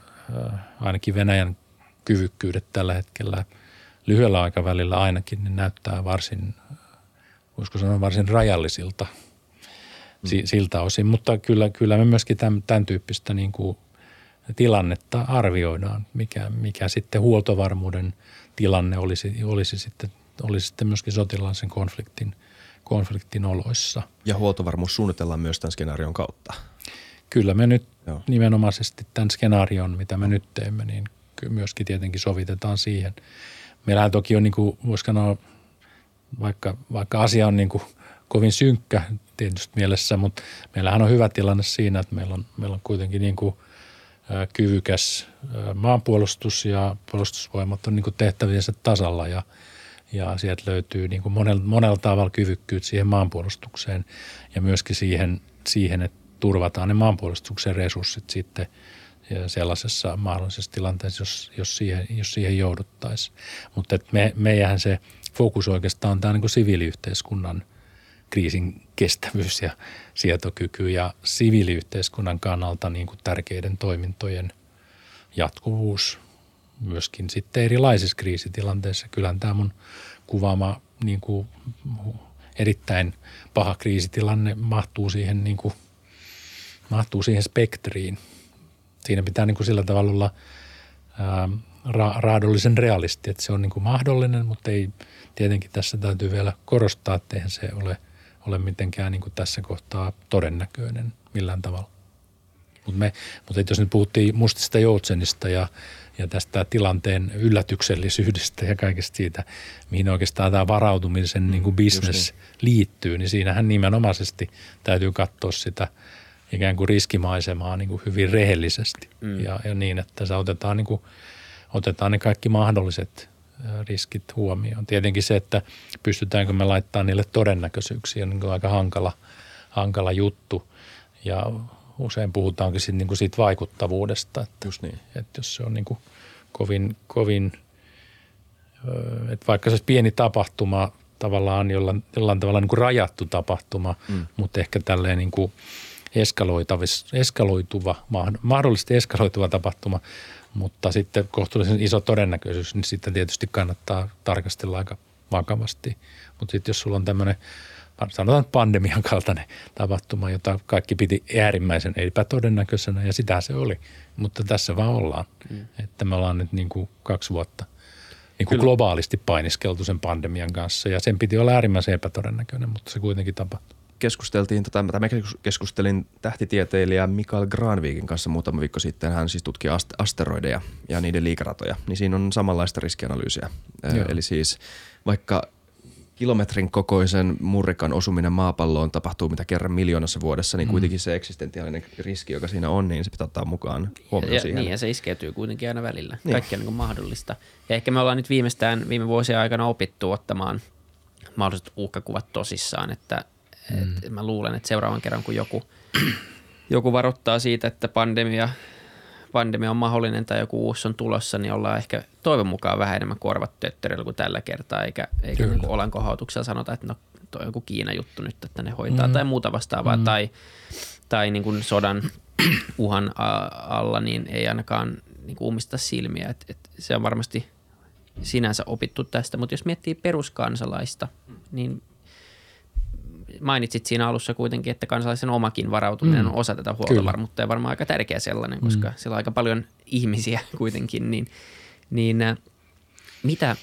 [SPEAKER 3] ainakin Venäjän kyvykkyydet tällä hetkellä lyhyellä aikavälillä ainakin niin näyttää varsin, voisiko sanoa varsin rajallisilta mm. siltä osin. Mutta kyllä, kyllä me myöskin tämän, tämän tyyppistä niin kuin tilannetta arvioidaan, mikä, mikä sitten huoltovarmuuden tilanne olisi, olisi, sitten, olisi sitten myöskin sotilaallisen konfliktin, konfliktin oloissa.
[SPEAKER 2] Ja huoltovarmuus suunnitellaan myös tämän skenaarion kautta
[SPEAKER 3] kyllä me nyt Joo. nimenomaisesti tämän skenaarion, mitä me nyt teemme, niin myöskin tietenkin sovitetaan siihen. Meillähän toki on, niin kuin, voisi sanoa, vaikka, vaikka asia on niin kuin kovin synkkä tietysti mielessä, mutta meillähän on hyvä tilanne siinä, että meillä on, meillä on kuitenkin niin kuin kyvykäs maanpuolustus ja puolustusvoimat on niin kuin tehtäviensä tasalla ja, ja sieltä löytyy niin kuin monella, monella tavalla kyvykkyyt siihen maanpuolustukseen ja myöskin siihen, siihen, että turvataan ne maanpuolustuksen resurssit sitten sellaisessa mahdollisessa tilanteessa, jos, jos, siihen, jos siihen jouduttaisiin. Mutta me, meidän se fokus oikeastaan on tämä niin kuin siviiliyhteiskunnan kriisin kestävyys ja sietokyky ja siviiliyhteiskunnan kannalta niin kuin tärkeiden toimintojen jatkuvuus myöskin sitten erilaisissa kriisitilanteissa. Kyllähän tämä mun kuvaama niin kuin erittäin paha kriisitilanne mahtuu siihen, niin kuin, mahtuu siihen spektriin. Siinä pitää niin kuin sillä tavalla olla ää, ra- raadollisen realisti, että se on niin kuin mahdollinen, mutta ei tietenkin tässä täytyy vielä korostaa, että eihän se ole, ole mitenkään niin kuin tässä kohtaa todennäköinen millään tavalla. Mutta me, mutta jos nyt puhuttiin mustista joutsenista ja, ja tästä tilanteen yllätyksellisyydestä ja kaikesta siitä, mihin oikeastaan tämä varautumisen mm, niin kuin business niin. liittyy, niin siinähän nimenomaisesti täytyy katsoa sitä ikään kuin riskimaisemaa niin kuin hyvin rehellisesti mm. ja, ja niin, että se otetaan, niin kuin, otetaan ne kaikki mahdolliset riskit huomioon. Tietenkin se, että pystytäänkö me laittamaan niille todennäköisyyksiä, niin kuin aika hankala, hankala juttu. Ja usein puhutaankin siitä, niin kuin siitä vaikuttavuudesta, että,
[SPEAKER 2] Just niin.
[SPEAKER 3] että jos se on niin kuin kovin, kovin, että vaikka se pieni tapahtuma tavallaan jollain, jollain tavalla niin kuin rajattu tapahtuma, mm. mutta ehkä tälleen niin kuin eskaloituva, mahdollisesti eskaloituva tapahtuma, mutta sitten kohtuullisen iso todennäköisyys, niin sitten tietysti kannattaa tarkastella aika vakavasti. Mutta sitten jos sulla on tämmöinen sanotaan pandemian kaltainen tapahtuma, jota kaikki piti äärimmäisen epätodennäköisenä ja sitä se oli. Mutta tässä vaan ollaan. Mm. Että me ollaan nyt niin kuin kaksi vuotta niin kuin globaalisti painiskeltu sen pandemian kanssa ja sen piti olla äärimmäisen epätodennäköinen, mutta se kuitenkin tapahtui.
[SPEAKER 2] Keskusteltiin, tota, mä keskustelin tähtitieteilijä Mikael Granvikin kanssa muutama viikko sitten. Hän siis tutkii asteroideja ja niiden liikaratoja. Niin siinä on samanlaista riskianalyysiä. Joo. Eli siis vaikka kilometrin kokoisen murrikan osuminen maapalloon tapahtuu mitä kerran miljoonassa vuodessa, niin mm. kuitenkin se eksistentiaalinen riski, joka siinä on, niin se pitää ottaa mukaan huomioon
[SPEAKER 1] ja,
[SPEAKER 2] siihen.
[SPEAKER 1] Niin, ja se iskeytyy kuitenkin aina välillä. Niin. Kaikki on niin mahdollista. Ja ehkä me ollaan nyt viimeistään viime vuosien aikana opittu ottamaan mahdolliset uhkakuvat tosissaan, että mm. et mä luulen, että seuraavan kerran kun joku, [clears throat] joku varoittaa siitä, että pandemia – pandemia on mahdollinen tai joku uusi on tulossa, niin ollaan ehkä toivon mukaan vähän enemmän korvat tötterillä kuin tällä kertaa, eikä, eikä niin olankohautuksella sanota, että no toi on joku Kiina juttu nyt, että ne hoitaa mm. tai muuta vastaavaa, mm. tai, tai niin kuin sodan [clears throat] uhan alla, niin ei ainakaan niin kuin umista silmiä, että, että se on varmasti sinänsä opittu tästä, mutta jos miettii peruskansalaista, niin mainitsit siinä alussa kuitenkin, että kansalaisen omakin varautuminen mm. on osa tätä huoltovarmuutta Kyllä. ja varmaan aika tärkeä sellainen, koska mm. siellä on aika paljon ihmisiä [laughs] kuitenkin, niin, niin äh, mitä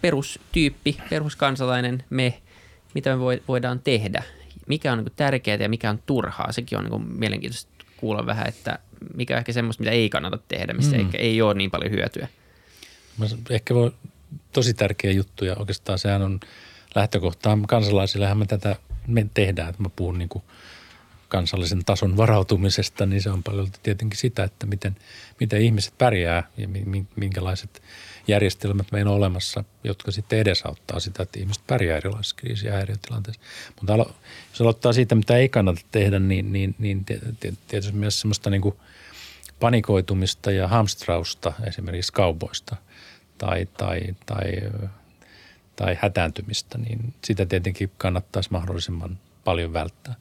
[SPEAKER 1] perustyyppi, peruskansalainen, me, mitä me voidaan tehdä, mikä on niin tärkeää ja mikä on turhaa, sekin on niin mielenkiintoista kuulla vähän, että mikä on ehkä semmoista, mitä ei kannata tehdä, mistä mm. ei ole niin paljon hyötyä.
[SPEAKER 3] Ehkä voi, tosi tärkeä juttu ja oikeastaan sehän on – lähtökohtaan kansalaisillehan me tätä me tehdään, että mä puhun niin kuin kansallisen tason varautumisesta, niin se on paljon tietenkin sitä, että miten, miten ihmiset pärjää ja minkälaiset järjestelmät meillä on olemassa, jotka sitten edesauttaa sitä, että ihmiset pärjää erilaisissa kriisi- ja häiriötilanteissa. Mutta alo, jos aloittaa siitä, mitä ei kannata tehdä, niin, niin, niin tietysti myös semmoista niin kuin panikoitumista ja hamstrausta esimerkiksi kaupoista tai, tai, tai tai hätääntymistä, niin sitä tietenkin kannattaisi mahdollisimman paljon välttää.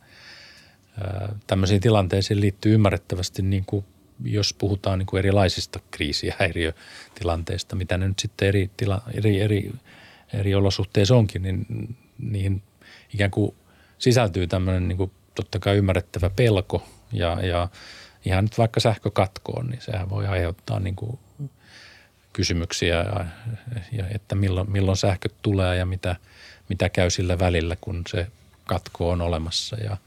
[SPEAKER 3] Tämmöisiin tilanteisiin liittyy ymmärrettävästi, niin kuin jos puhutaan niin kuin erilaisista kriisi- ja häiriötilanteista, mitä ne nyt sitten eri, tila, eri, eri, eri olosuhteissa onkin, niin niihin ikään kuin sisältyy tämmöinen niin kuin totta kai ymmärrettävä pelko ja, ja ihan nyt vaikka sähkökatkoon, niin sehän voi aiheuttaa niin kuin kysymyksiä, ja, ja että milloin, milloin sähköt tulee ja mitä, mitä käy sillä välillä, kun se katko on olemassa ja,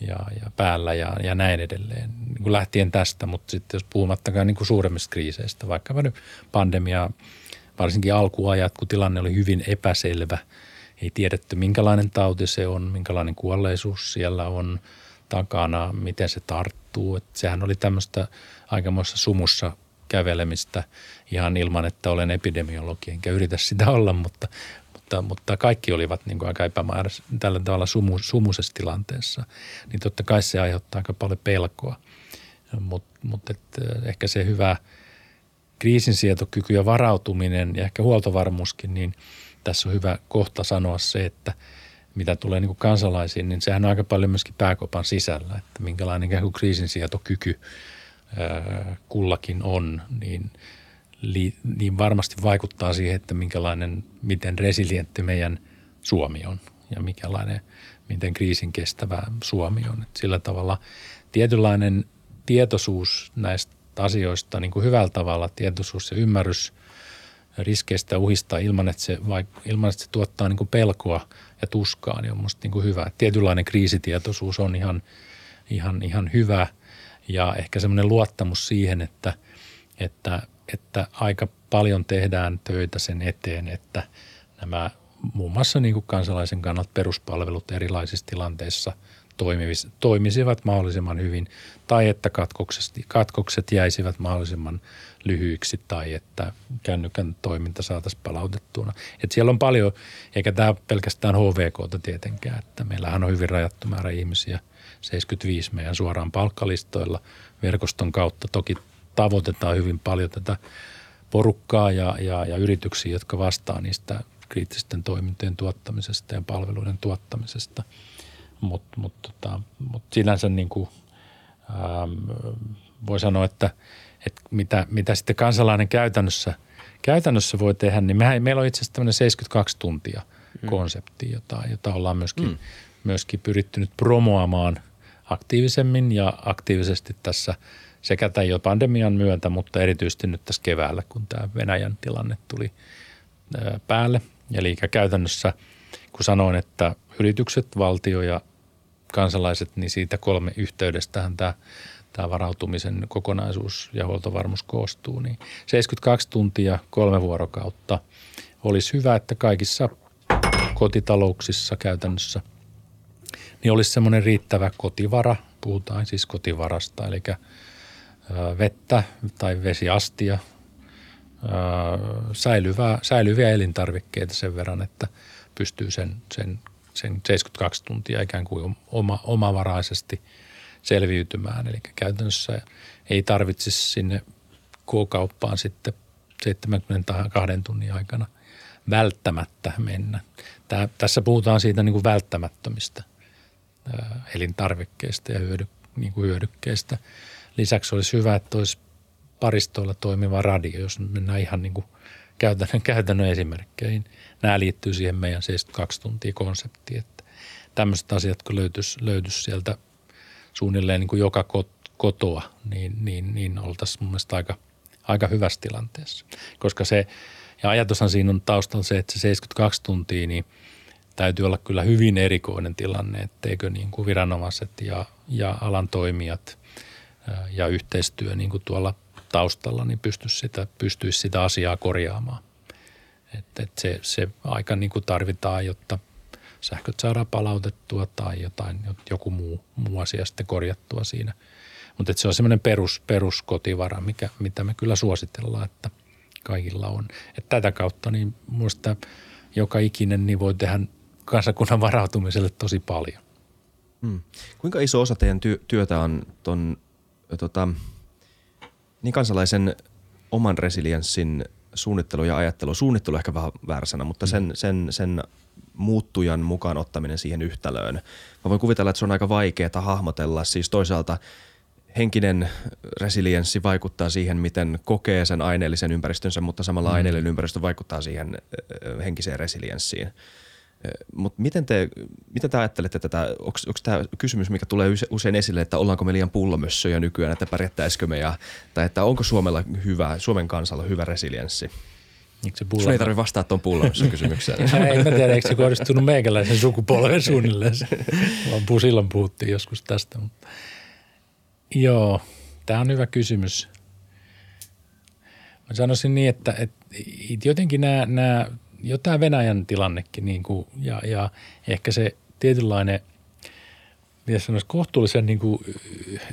[SPEAKER 3] ja, ja päällä ja, ja näin edelleen. Niin kuin lähtien tästä, mutta sitten jos puhumattakaan niin kuin suuremmista kriiseistä, vaikka nyt pandemia, varsinkin alkuajat, kun tilanne oli hyvin epäselvä ei tiedetty minkälainen tauti se on, minkälainen kuolleisuus siellä on takana, miten se tarttuu. Et sehän oli tämmöistä aikamoissa sumussa kävelemistä ihan ilman, että olen epidemiologi, enkä yritä sitä olla, mutta, mutta, mutta kaikki olivat niin kuin aika epämääräisiä tällä tavalla sumu, sumuisessa tilanteessa. Niin totta kai se aiheuttaa aika paljon pelkoa, mutta mut ehkä se hyvä kriisinsietokyky ja varautuminen ja ehkä huoltovarmuuskin, niin tässä on hyvä kohta sanoa se, että mitä tulee niin kuin kansalaisiin, niin sehän on aika paljon myöskin pääkopan sisällä, että minkälainen kriisinsietokyky kullakin on, niin, niin varmasti vaikuttaa siihen, että minkälainen, miten resilientti meidän Suomi on ja minkälainen, miten kriisin kestävä Suomi on. Että sillä tavalla tietynlainen tietoisuus näistä asioista niin kuin hyvällä tavalla, tietoisuus ja ymmärrys riskeistä uhista ilman, että se, vaik- ilman, että se tuottaa niin kuin pelkoa ja tuskaa, niin on minusta niin kuin hyvä. Tietynlainen kriisitietoisuus on ihan, ihan, ihan hyvä – ja ehkä semmoinen luottamus siihen, että, että, että aika paljon tehdään töitä sen eteen, että nämä muun muassa niin kuin kansalaisen kannalta peruspalvelut erilaisissa tilanteissa toimisivat mahdollisimman hyvin tai että katkokset jäisivät mahdollisimman lyhyiksi tai että kännykän toiminta saataisiin palautettuna. Et siellä on paljon, eikä tämä pelkästään HVK tietenkään, että meillähän on hyvin rajattu määrä ihmisiä – 75 meidän suoraan palkkalistoilla verkoston kautta. Toki tavoitetaan hyvin paljon tätä porukkaa ja, ja, ja yrityksiä, jotka vastaa niistä kriittisten toimintojen tuottamisesta ja palveluiden tuottamisesta. Mutta mut, tota, mut sinänsä niin kuin, ähm, voi sanoa, että, että mitä, mitä sitten kansalainen käytännössä, käytännössä voi tehdä, niin mehän, meillä on itse asiassa tämmöinen 72 tuntia mm. konsepti, jota, jota ollaan myöskin, mm. myöskin pyritty nyt promoamaan – aktiivisemmin ja aktiivisesti tässä sekä tämän jo pandemian myötä, mutta erityisesti nyt tässä keväällä, kun tämä Venäjän tilanne tuli päälle. Eli käytännössä, kun sanoin, että yritykset, valtio ja kansalaiset, niin siitä kolme yhteydestähän tämä, tämä varautumisen kokonaisuus ja huoltovarmuus koostuu. Niin 72 tuntia, kolme vuorokautta. Olisi hyvä, että kaikissa kotitalouksissa käytännössä – niin olisi semmoinen riittävä kotivara, puhutaan siis kotivarasta, eli vettä tai vesiastia, säilyvää, säilyviä elintarvikkeita sen verran, että pystyy sen, sen, sen 72 tuntia ikään kuin oma, omavaraisesti selviytymään. Eli käytännössä ei tarvitsisi sinne K-kauppaan sitten 72 tunnin aikana välttämättä mennä. Tää, tässä puhutaan siitä niin kuin välttämättömistä – elintarvikkeista ja hyödy, niin kuin hyödykkeistä. Lisäksi olisi hyvä, että olisi paristoilla toimiva radio, jos mennään ihan niin kuin käytännön, [laughs] käytännön esimerkkeihin. Nämä liittyy siihen meidän 72 tuntia konseptiin, että tämmöiset asiat kun löytyisi, löytyisi sieltä suunnilleen niin kuin joka kotoa, niin, niin, niin oltaisiin mun mielestä aika, aika hyvässä tilanteessa. Koska se, ja ajatushan siinä on taustalla se, että se 72 tuntia, niin – täytyy olla kyllä hyvin erikoinen tilanne, etteikö niin kuin viranomaiset ja, ja alan toimijat ja yhteistyö niin kuin tuolla taustalla niin pystyisi sitä, pystyisi sitä asiaa korjaamaan. Et, et se, se aika niin kuin tarvitaan, jotta sähköt saadaan palautettua tai jotain, joku muu, muu asia sitten korjattua siinä. Mutta se on semmoinen perus, peruskotivara, mikä, mitä me kyllä suositellaan, että kaikilla on. Et tätä kautta niin minusta joka ikinen niin voi tehdä kansakunnan varautumiselle tosi paljon.
[SPEAKER 2] Hmm. Kuinka iso osa teidän ty- työtä on ton, tota, niin kansalaisen oman resilienssin suunnittelu ja ajattelu, suunnittelu ehkä vähän väärä sana, mutta sen, hmm. sen, sen muuttujan mukaan ottaminen siihen yhtälöön. Mä voin kuvitella, että se on aika vaikeaa hahmotella. Siis toisaalta henkinen resilienssi vaikuttaa siihen, miten kokee sen aineellisen ympäristönsä, mutta samalla mm. aineellinen ympäristö vaikuttaa siihen henkiseen resilienssiin. Mutta miten te, miten te ajattelette tätä, onko tämä kysymys, mikä tulee usein esille, että ollaanko me liian pullomössöjä nykyään, että pärjättäisikö me, ja, tai että onko Suomella hyvä, Suomen kansalla hyvä resilienssi? Se. Sun ei tarvitse vastata tuon pullomössön kysymykseen. [laughs]
[SPEAKER 3] ei mä tiedä, eikö se kohdistunut meikäläisen sukupolven suunnilleen. Vaan silloin puhuttiin joskus tästä. Mutta. Joo, tämä on hyvä kysymys. Mä sanoisin niin, että, että jotenkin nämä, nämä jo tämä Venäjän tilannekin niin kuin, ja, ja ehkä se tietynlainen, mitä sanoisi, kohtuullisen niin kuin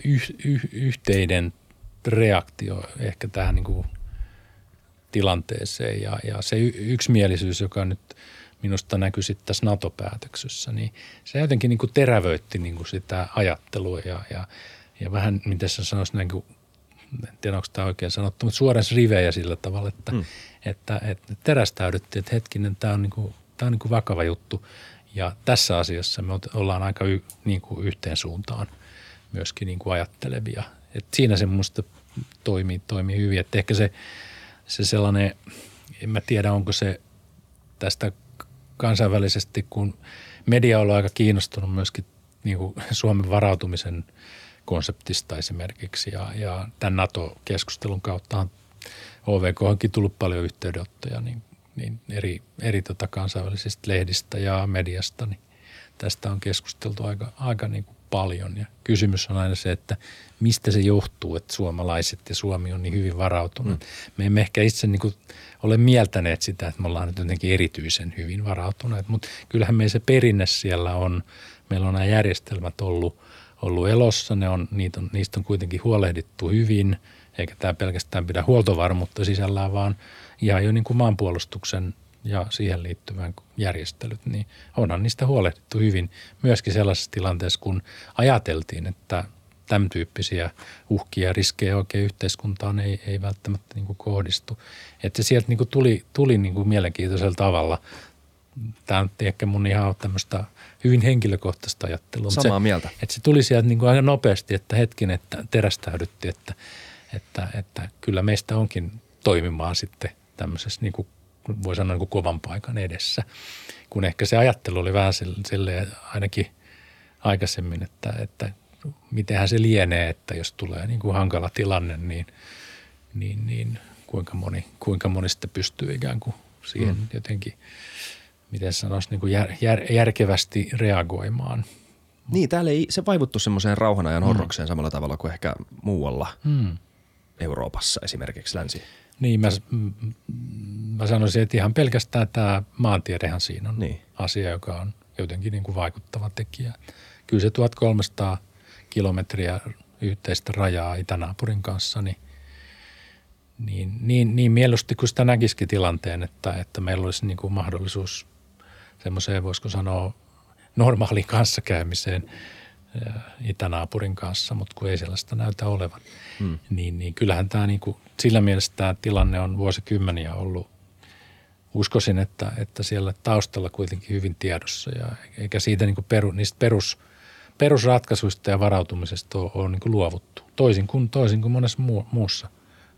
[SPEAKER 3] yh, yh, yhteinen reaktio ehkä tähän niin kuin tilanteeseen. Ja, ja se yksimielisyys, joka nyt minusta näkyy sitten tässä NATO-päätöksessä, niin se jotenkin niin kuin terävöitti niin kuin sitä ajattelua ja, ja, ja vähän, miten sä sanoisit, näin kuin, en tiedä onko tämä oikein sanottu, mutta suoran rivejä sillä tavalla, että, mm. että, että terästäydyttiin, että hetkinen, tämä on, niin kuin, tämä on niin kuin vakava juttu ja tässä asiassa me ollaan aika y, niin kuin yhteen suuntaan myöskin niin kuin ajattelevia. Et siinä se minusta toimii, toimii hyvin, että ehkä se, se sellainen, en mä tiedä onko se tästä kansainvälisesti, kun media on aika kiinnostunut myöskin niin kuin Suomen varautumisen konseptista esimerkiksi ja, ja tämän NATO-keskustelun kautta on OVK onkin tullut paljon yhteydenottoja niin, niin eri, eri tota kansainvälisistä lehdistä ja mediasta, niin tästä on keskusteltu aika, aika niin kuin paljon. Ja kysymys on aina se, että mistä se johtuu, että suomalaiset ja Suomi on niin hyvin varautunut. Mm. Me emme ehkä itse niin kuin ole mieltäneet sitä, että me ollaan nyt jotenkin erityisen hyvin varautuneet, mutta kyllähän meillä se perinne siellä on. Meillä on nämä järjestelmät ollut, ollut elossa, ne on, niitä on, niistä on kuitenkin huolehdittu hyvin, eikä tämä pelkästään pidä huoltovarmuutta sisällään, vaan ihan jo niin kuin maanpuolustuksen ja siihen liittyvän järjestelyt, niin onhan niistä huolehdittu hyvin myöskin sellaisessa tilanteessa, kun ajateltiin, että tämän tyyppisiä uhkia ja riskejä oikein yhteiskuntaan ei, ei välttämättä niin kohdistu. Että se sieltä niin tuli, tuli niin mielenkiintoisella tavalla. Tämä on ehkä mun ihan tämmöistä hyvin henkilökohtaista ajattelua.
[SPEAKER 2] Samaa
[SPEAKER 3] se,
[SPEAKER 2] mieltä.
[SPEAKER 3] Että se tuli sieltä niin kuin aika nopeasti, että hetken, että terästäydytti, että, että, että kyllä meistä onkin toimimaan sitten tämmöisessä niin kuin voi sanoa niin kuin kovan paikan edessä. Kun ehkä se ajattelu oli vähän silleen ainakin aikaisemmin, että, että mitenhän se lienee, että jos tulee niin kuin hankala tilanne, niin, niin, niin kuinka, moni, kuinka moni sitten pystyy ikään kuin siihen mm. jotenkin, miten sanoisi, niin kuin jär, jär, järkevästi reagoimaan.
[SPEAKER 2] Niin, täällä ei se vaivuttu semmoiseen rauhanajan mm. horrokseen samalla tavalla kuin ehkä muualla mm. Euroopassa esimerkiksi länsi.
[SPEAKER 3] Niin, mä, mä sanoisin, että ihan pelkästään tämä maantiedehän siinä on niin. asia, joka on jotenkin niin kuin vaikuttava tekijä. Kyllä se 1300 kilometriä yhteistä rajaa itänaapurin kanssa, niin, niin, niin, niin mieluusti kuin sitä näkisikin tilanteen, että, että meillä olisi niin kuin mahdollisuus semmoiseen, voisiko sanoa, normaaliin kanssakäymiseen itänaapurin kanssa, mutta kun ei sellaista näytä olevan, hmm. niin, niin kyllähän tämä niin kuin, sillä mielessä tämä tilanne on vuosikymmeniä ollut uskoisin, että, että siellä taustalla kuitenkin hyvin tiedossa ja eikä siitä niin kuin peru, niistä perus – perusratkaisuista ja varautumisesta on, on niin luovuttu, toisin kuin, toisin kuin monessa muu, muussa,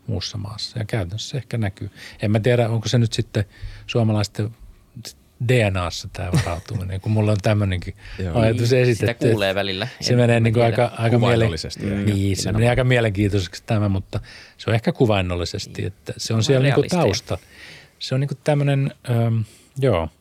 [SPEAKER 3] muussa maassa. Ja käytännössä ehkä näkyy. En mä tiedä, onko se nyt sitten suomalaisten DNAssa tämä varautuminen, kun mulla on tämmöinenkin ajatus esitetty.
[SPEAKER 1] Sitä kuulee välillä.
[SPEAKER 3] Se menee niin kuin aika, aika, mielen... niin, se menee aika mielenkiintoiseksi tämä, mutta se on ehkä kuvainnollisesti, niin. että se on siellä niin kuin tausta. Se on niin kuin tämmöinen, ähm, joo –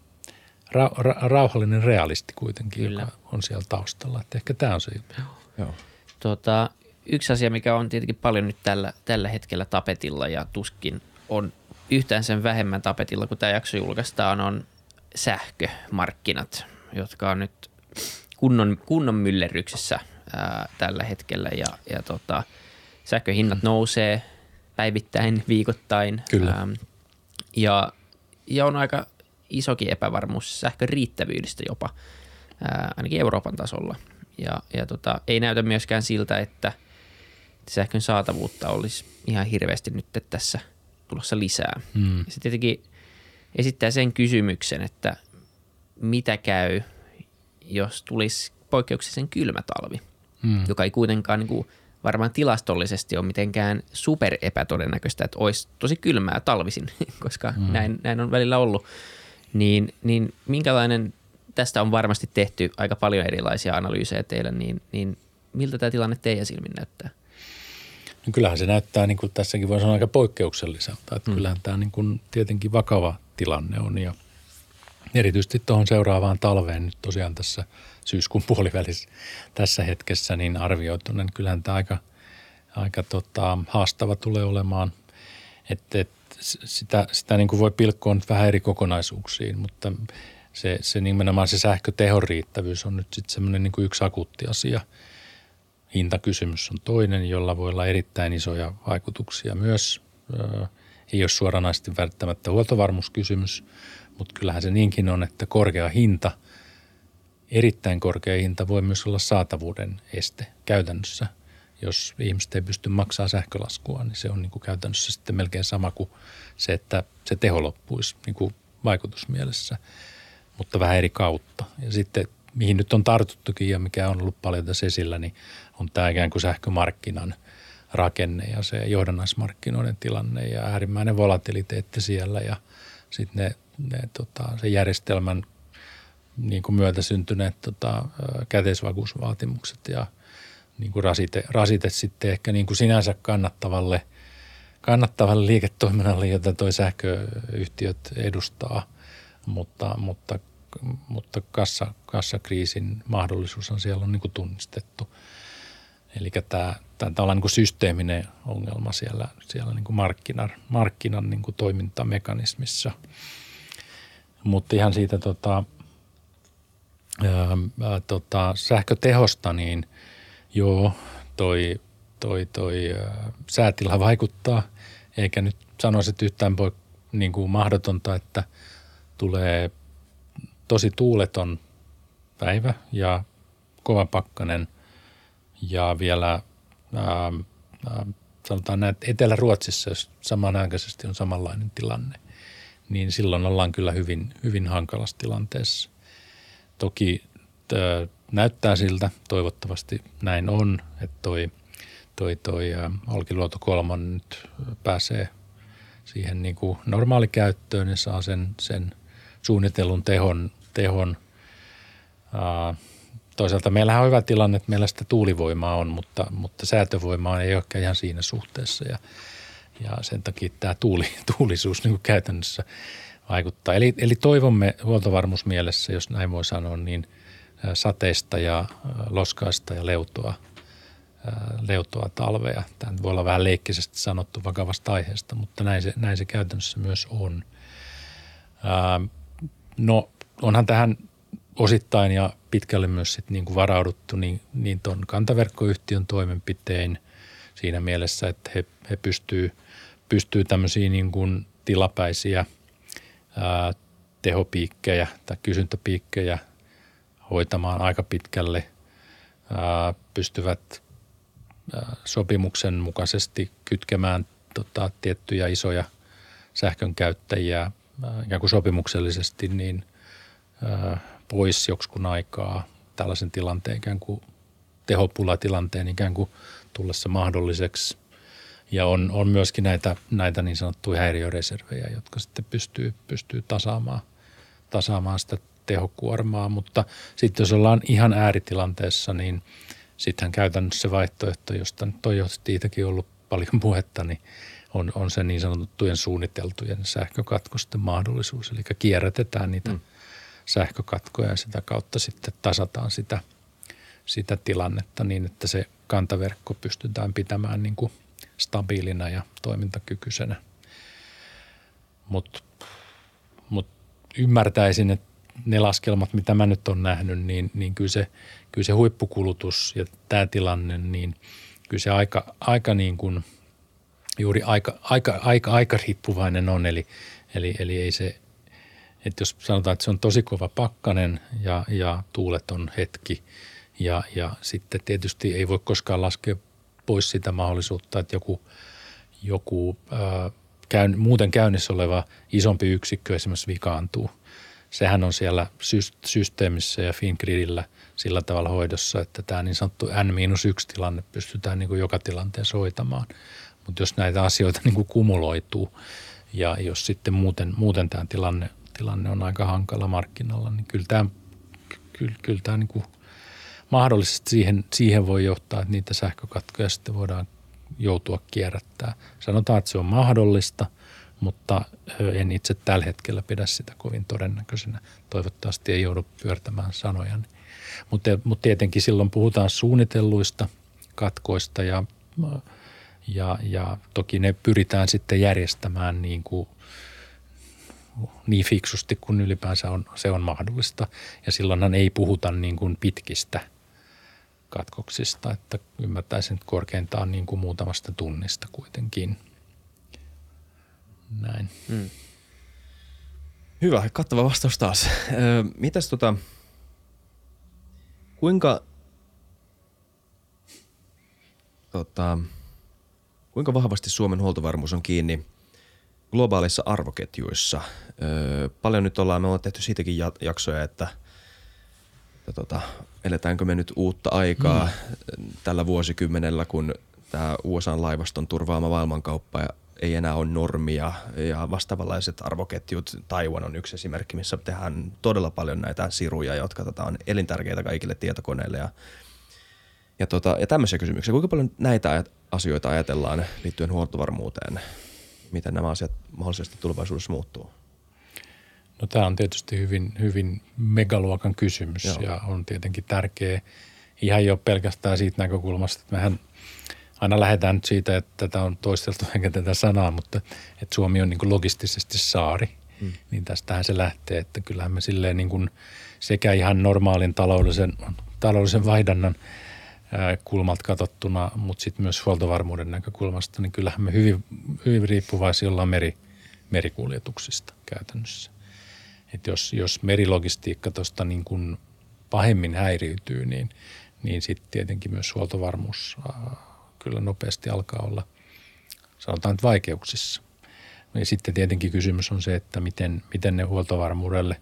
[SPEAKER 3] ra, ra, rauhallinen realisti kuitenkin, Kyllä. joka on siellä taustalla. Että ehkä tämä on se juttu. Joo.
[SPEAKER 1] Tota, yksi asia, mikä on tietenkin paljon nyt tällä, tällä hetkellä tapetilla ja tuskin on yhtään sen vähemmän tapetilla, kun tämä jakso julkaistaan, on sähkömarkkinat, jotka on nyt kunnon, kunnon myllerryksessä ää, tällä hetkellä ja, ja tota, sähköhinnat mm. nousee päivittäin, viikoittain.
[SPEAKER 3] Kyllä. Ää,
[SPEAKER 1] ja, ja on aika isokin epävarmuus sähkön riittävyydestä jopa, ää, ainakin Euroopan tasolla. Ja, ja tota, ei näytä myöskään siltä, että sähkön saatavuutta olisi ihan hirveästi nyt tässä tulossa lisää. Hmm. Se tietenkin esittää sen kysymyksen, että mitä käy, jos tulisi poikkeuksellisen kylmä talvi, hmm. joka ei kuitenkaan niin kuin, varmaan tilastollisesti ole mitenkään super epätodennäköistä, että olisi tosi kylmää talvisin, [laughs] koska hmm. näin, näin on välillä ollut niin, niin minkälainen, tästä on varmasti tehty aika paljon erilaisia analyysejä teillä, niin, niin miltä tämä tilanne teidän silmin näyttää?
[SPEAKER 3] No kyllähän se näyttää, niin kuin tässäkin voi sanoa aika poikkeukselliselta, että hmm. kyllähän tämä niin kuin tietenkin vakava tilanne on ja erityisesti tuohon seuraavaan talveen nyt tosiaan tässä syyskuun [laughs] puolivälissä tässä hetkessä niin arvioitu, niin kyllähän tämä aika, aika tota, haastava tulee olemaan. Että, että sitä, sitä niin kuin voi pilkkoa nyt vähän eri kokonaisuuksiin, mutta se, se nimenomaan se sähkötehon riittävyys on nyt sitten semmoinen niin kuin yksi akuutti asia. Hintakysymys on toinen, jolla voi olla erittäin isoja vaikutuksia myös. Ei ole suoranaisesti välttämättä huoltovarmuuskysymys, mutta kyllähän se niinkin on, että korkea hinta, erittäin korkea hinta voi myös olla saatavuuden este käytännössä – jos ihmiset ei pysty maksamaan sähkölaskua, niin se on niin kuin käytännössä sitten melkein sama kuin se, että se teho loppuisi niin kuin vaikutusmielessä, mutta vähän eri kautta. Ja sitten mihin nyt on tartuttukin ja mikä on ollut paljon tässä esillä, niin on tämä ikään kuin sähkömarkkinan rakenne ja se johdannaismarkkinoiden tilanne ja äärimmäinen volatiliteetti siellä ja sitten ne, ne tota, se järjestelmän niin kuin myötä syntyneet tota, käteisvakuusvaatimukset ja – niin kuin rasite, rasite sitten ehkä niin kuin sinänsä kannattavalle, kannattavalle liiketoiminnalle, jota tuo sähköyhtiöt edustaa, mutta, mutta, mutta kassa, kassakriisin mahdollisuus on siellä on niin kuin tunnistettu. Eli tämä, tämä on niin kuin systeeminen ongelma siellä, siellä niin kuin markkinan, markkinan niin kuin toimintamekanismissa. Mutta ihan siitä tota, ää, ää, tota, sähkötehosta, niin – Joo, toi, toi, toi äh, säätila vaikuttaa, eikä nyt sanoisi, että yhtään voi niin kuin mahdotonta, että tulee tosi tuuleton päivä ja kova pakkanen ja vielä ää, ää, sanotaan näin, että Etelä-Ruotsissa, jos samanaikaisesti on samanlainen tilanne, niin silloin ollaan kyllä hyvin, hyvin hankalassa tilanteessa. Toki näyttää siltä, toivottavasti näin on, että toi, toi, toi Olkiluoto kolmon nyt pääsee siihen niin kuin normaalikäyttöön ja saa sen, sen suunnitellun tehon. tehon. Toisaalta meillähän on hyvä tilanne, että meillä sitä tuulivoimaa on, mutta, mutta säätövoimaa ei ole ihan siinä suhteessa ja, ja sen takia tämä tuuli, [laughs] tuulisuus niin kuin käytännössä vaikuttaa. Eli, eli toivomme huoltovarmuusmielessä, jos näin voi sanoa, niin – sateista ja loskaista ja leutoa, leutoa talvea. Tämä voi olla vähän leikkisesti sanottu vakavasta aiheesta, mutta näin se, näin se käytännössä myös on. No onhan tähän osittain ja pitkälle myös sit niin kuin varauduttu niin, niin tuon kantaverkkoyhtiön toimenpitein siinä mielessä, että he, he pystyy, pystyy tämmöisiä niin kuin tilapäisiä ää, tehopiikkejä tai kysyntäpiikkejä – hoitamaan aika pitkälle, pystyvät sopimuksen mukaisesti kytkemään tota, tiettyjä isoja sähkön käyttäjiä ikään kuin sopimuksellisesti niin pois joksikun aikaa tällaisen tilanteen ikään kuin tehopulatilanteen ikään kuin tullessa mahdolliseksi. Ja on, on myöskin näitä, näitä niin sanottuja häiriöreservejä, jotka sitten pystyy, pystyy tasaamaan, tasaamaan sitä tehokuormaa, mutta sitten jos ollaan ihan ääritilanteessa, niin sittenhän käytännössä se vaihtoehto, josta nyt on jo siitäkin ollut paljon puhetta, niin on, on se niin sanottujen suunniteltujen sähkökatkosten mahdollisuus. Eli kierrätetään niitä mm. Sähkökatkoja ja sitä kautta sitten tasataan sitä, sitä tilannetta niin, että se kantaverkko pystytään pitämään niin kuin stabiilina ja toimintakykyisenä. Mutta mut ymmärtäisin, että ne laskelmat, mitä mä nyt on nähnyt, niin, niin kyllä, se, kyllä se huippukulutus ja tämä tilanne, niin kyllä se aika, aika niin kuin juuri aika, aika, aika, aika riippuvainen on. Eli, eli, eli ei se, että jos sanotaan, että se on tosi kova pakkanen ja, ja tuuleton hetki ja, ja sitten tietysti ei voi koskaan laskea pois sitä mahdollisuutta, että joku, joku ää, käyn, muuten käynnissä oleva isompi yksikkö esimerkiksi vikaantuu – sehän on siellä systeemissä ja Fingridillä sillä tavalla hoidossa, että tämä niin sanottu N-1 tilanne pystytään niin kuin joka tilanteessa hoitamaan. Mutta jos näitä asioita [laughs] niin kuin kumuloituu ja jos sitten muuten, muuten tämä tilanne, tilanne on aika hankala markkinalla, niin kyllä tämä, kyllä, kyllä tämä niin kuin mahdollisesti siihen, siihen voi johtaa, että niitä sähkökatkoja sitten voidaan joutua kierrättää. Sanotaan, että se on mahdollista – mutta en itse tällä hetkellä pidä sitä kovin todennäköisenä. Toivottavasti ei joudu pyörtämään sanoja. Mutta, mutta tietenkin silloin puhutaan suunnitelluista katkoista ja Ja, ja toki ne pyritään sitten järjestämään niin kuin niin fiksusti kuin ylipäänsä on, se on mahdollista. Ja silloinhan ei puhuta niin kuin pitkistä katkoksista, että ymmärtäisin, että korkeintaan niin kuin muutamasta tunnista kuitenkin. Näin. Hmm.
[SPEAKER 2] Hyvä, kattava vastaus taas. mitäs tota, kuinka, tota, kuinka vahvasti Suomen huoltovarmuus on kiinni globaaleissa arvoketjuissa? Öö, paljon nyt ollaan, me ollaan tehty siitäkin jaksoja, että, että tota, eletäänkö me nyt uutta aikaa mm. tällä vuosikymmenellä, kun tämä USA-laivaston turvaama maailmankauppa ei enää ole normia ja vastaavanlaiset arvoketjut. Taiwan on yksi esimerkki, missä tehdään todella paljon näitä siruja, jotka tota, on elintärkeitä kaikille tietokoneille ja, ja, tota, ja tämmöisiä kysymyksiä. Kuinka paljon näitä asioita ajatellaan liittyen huoltovarmuuteen? Miten nämä asiat mahdollisesti tulevaisuudessa muuttuu?
[SPEAKER 3] No tämä on tietysti hyvin, hyvin megaluokan kysymys Joo. ja on tietenkin tärkeä ihan jo pelkästään siitä näkökulmasta, että mehän – aina lähdetään nyt siitä, että tätä on toisteltu enkä tätä sanaa, mutta että Suomi on niin kuin logistisesti saari. Hmm. Niin tästähän se lähtee, että kyllähän me silleen niin kuin sekä ihan normaalin taloudellisen, taloudellisen vaihdannan kulmalta katsottuna, mutta sitten myös huoltovarmuuden näkökulmasta, niin kyllähän me hyvin, hyvin riippuvaisia ollaan meri, merikuljetuksista käytännössä. Et jos, jos merilogistiikka tuosta niin kuin pahemmin häiriytyy, niin, niin sitten tietenkin myös huoltovarmuus kyllä nopeasti alkaa olla, sanotaan nyt vaikeuksissa. Ja sitten tietenkin kysymys on se, että miten, miten ne huoltovarmuudelle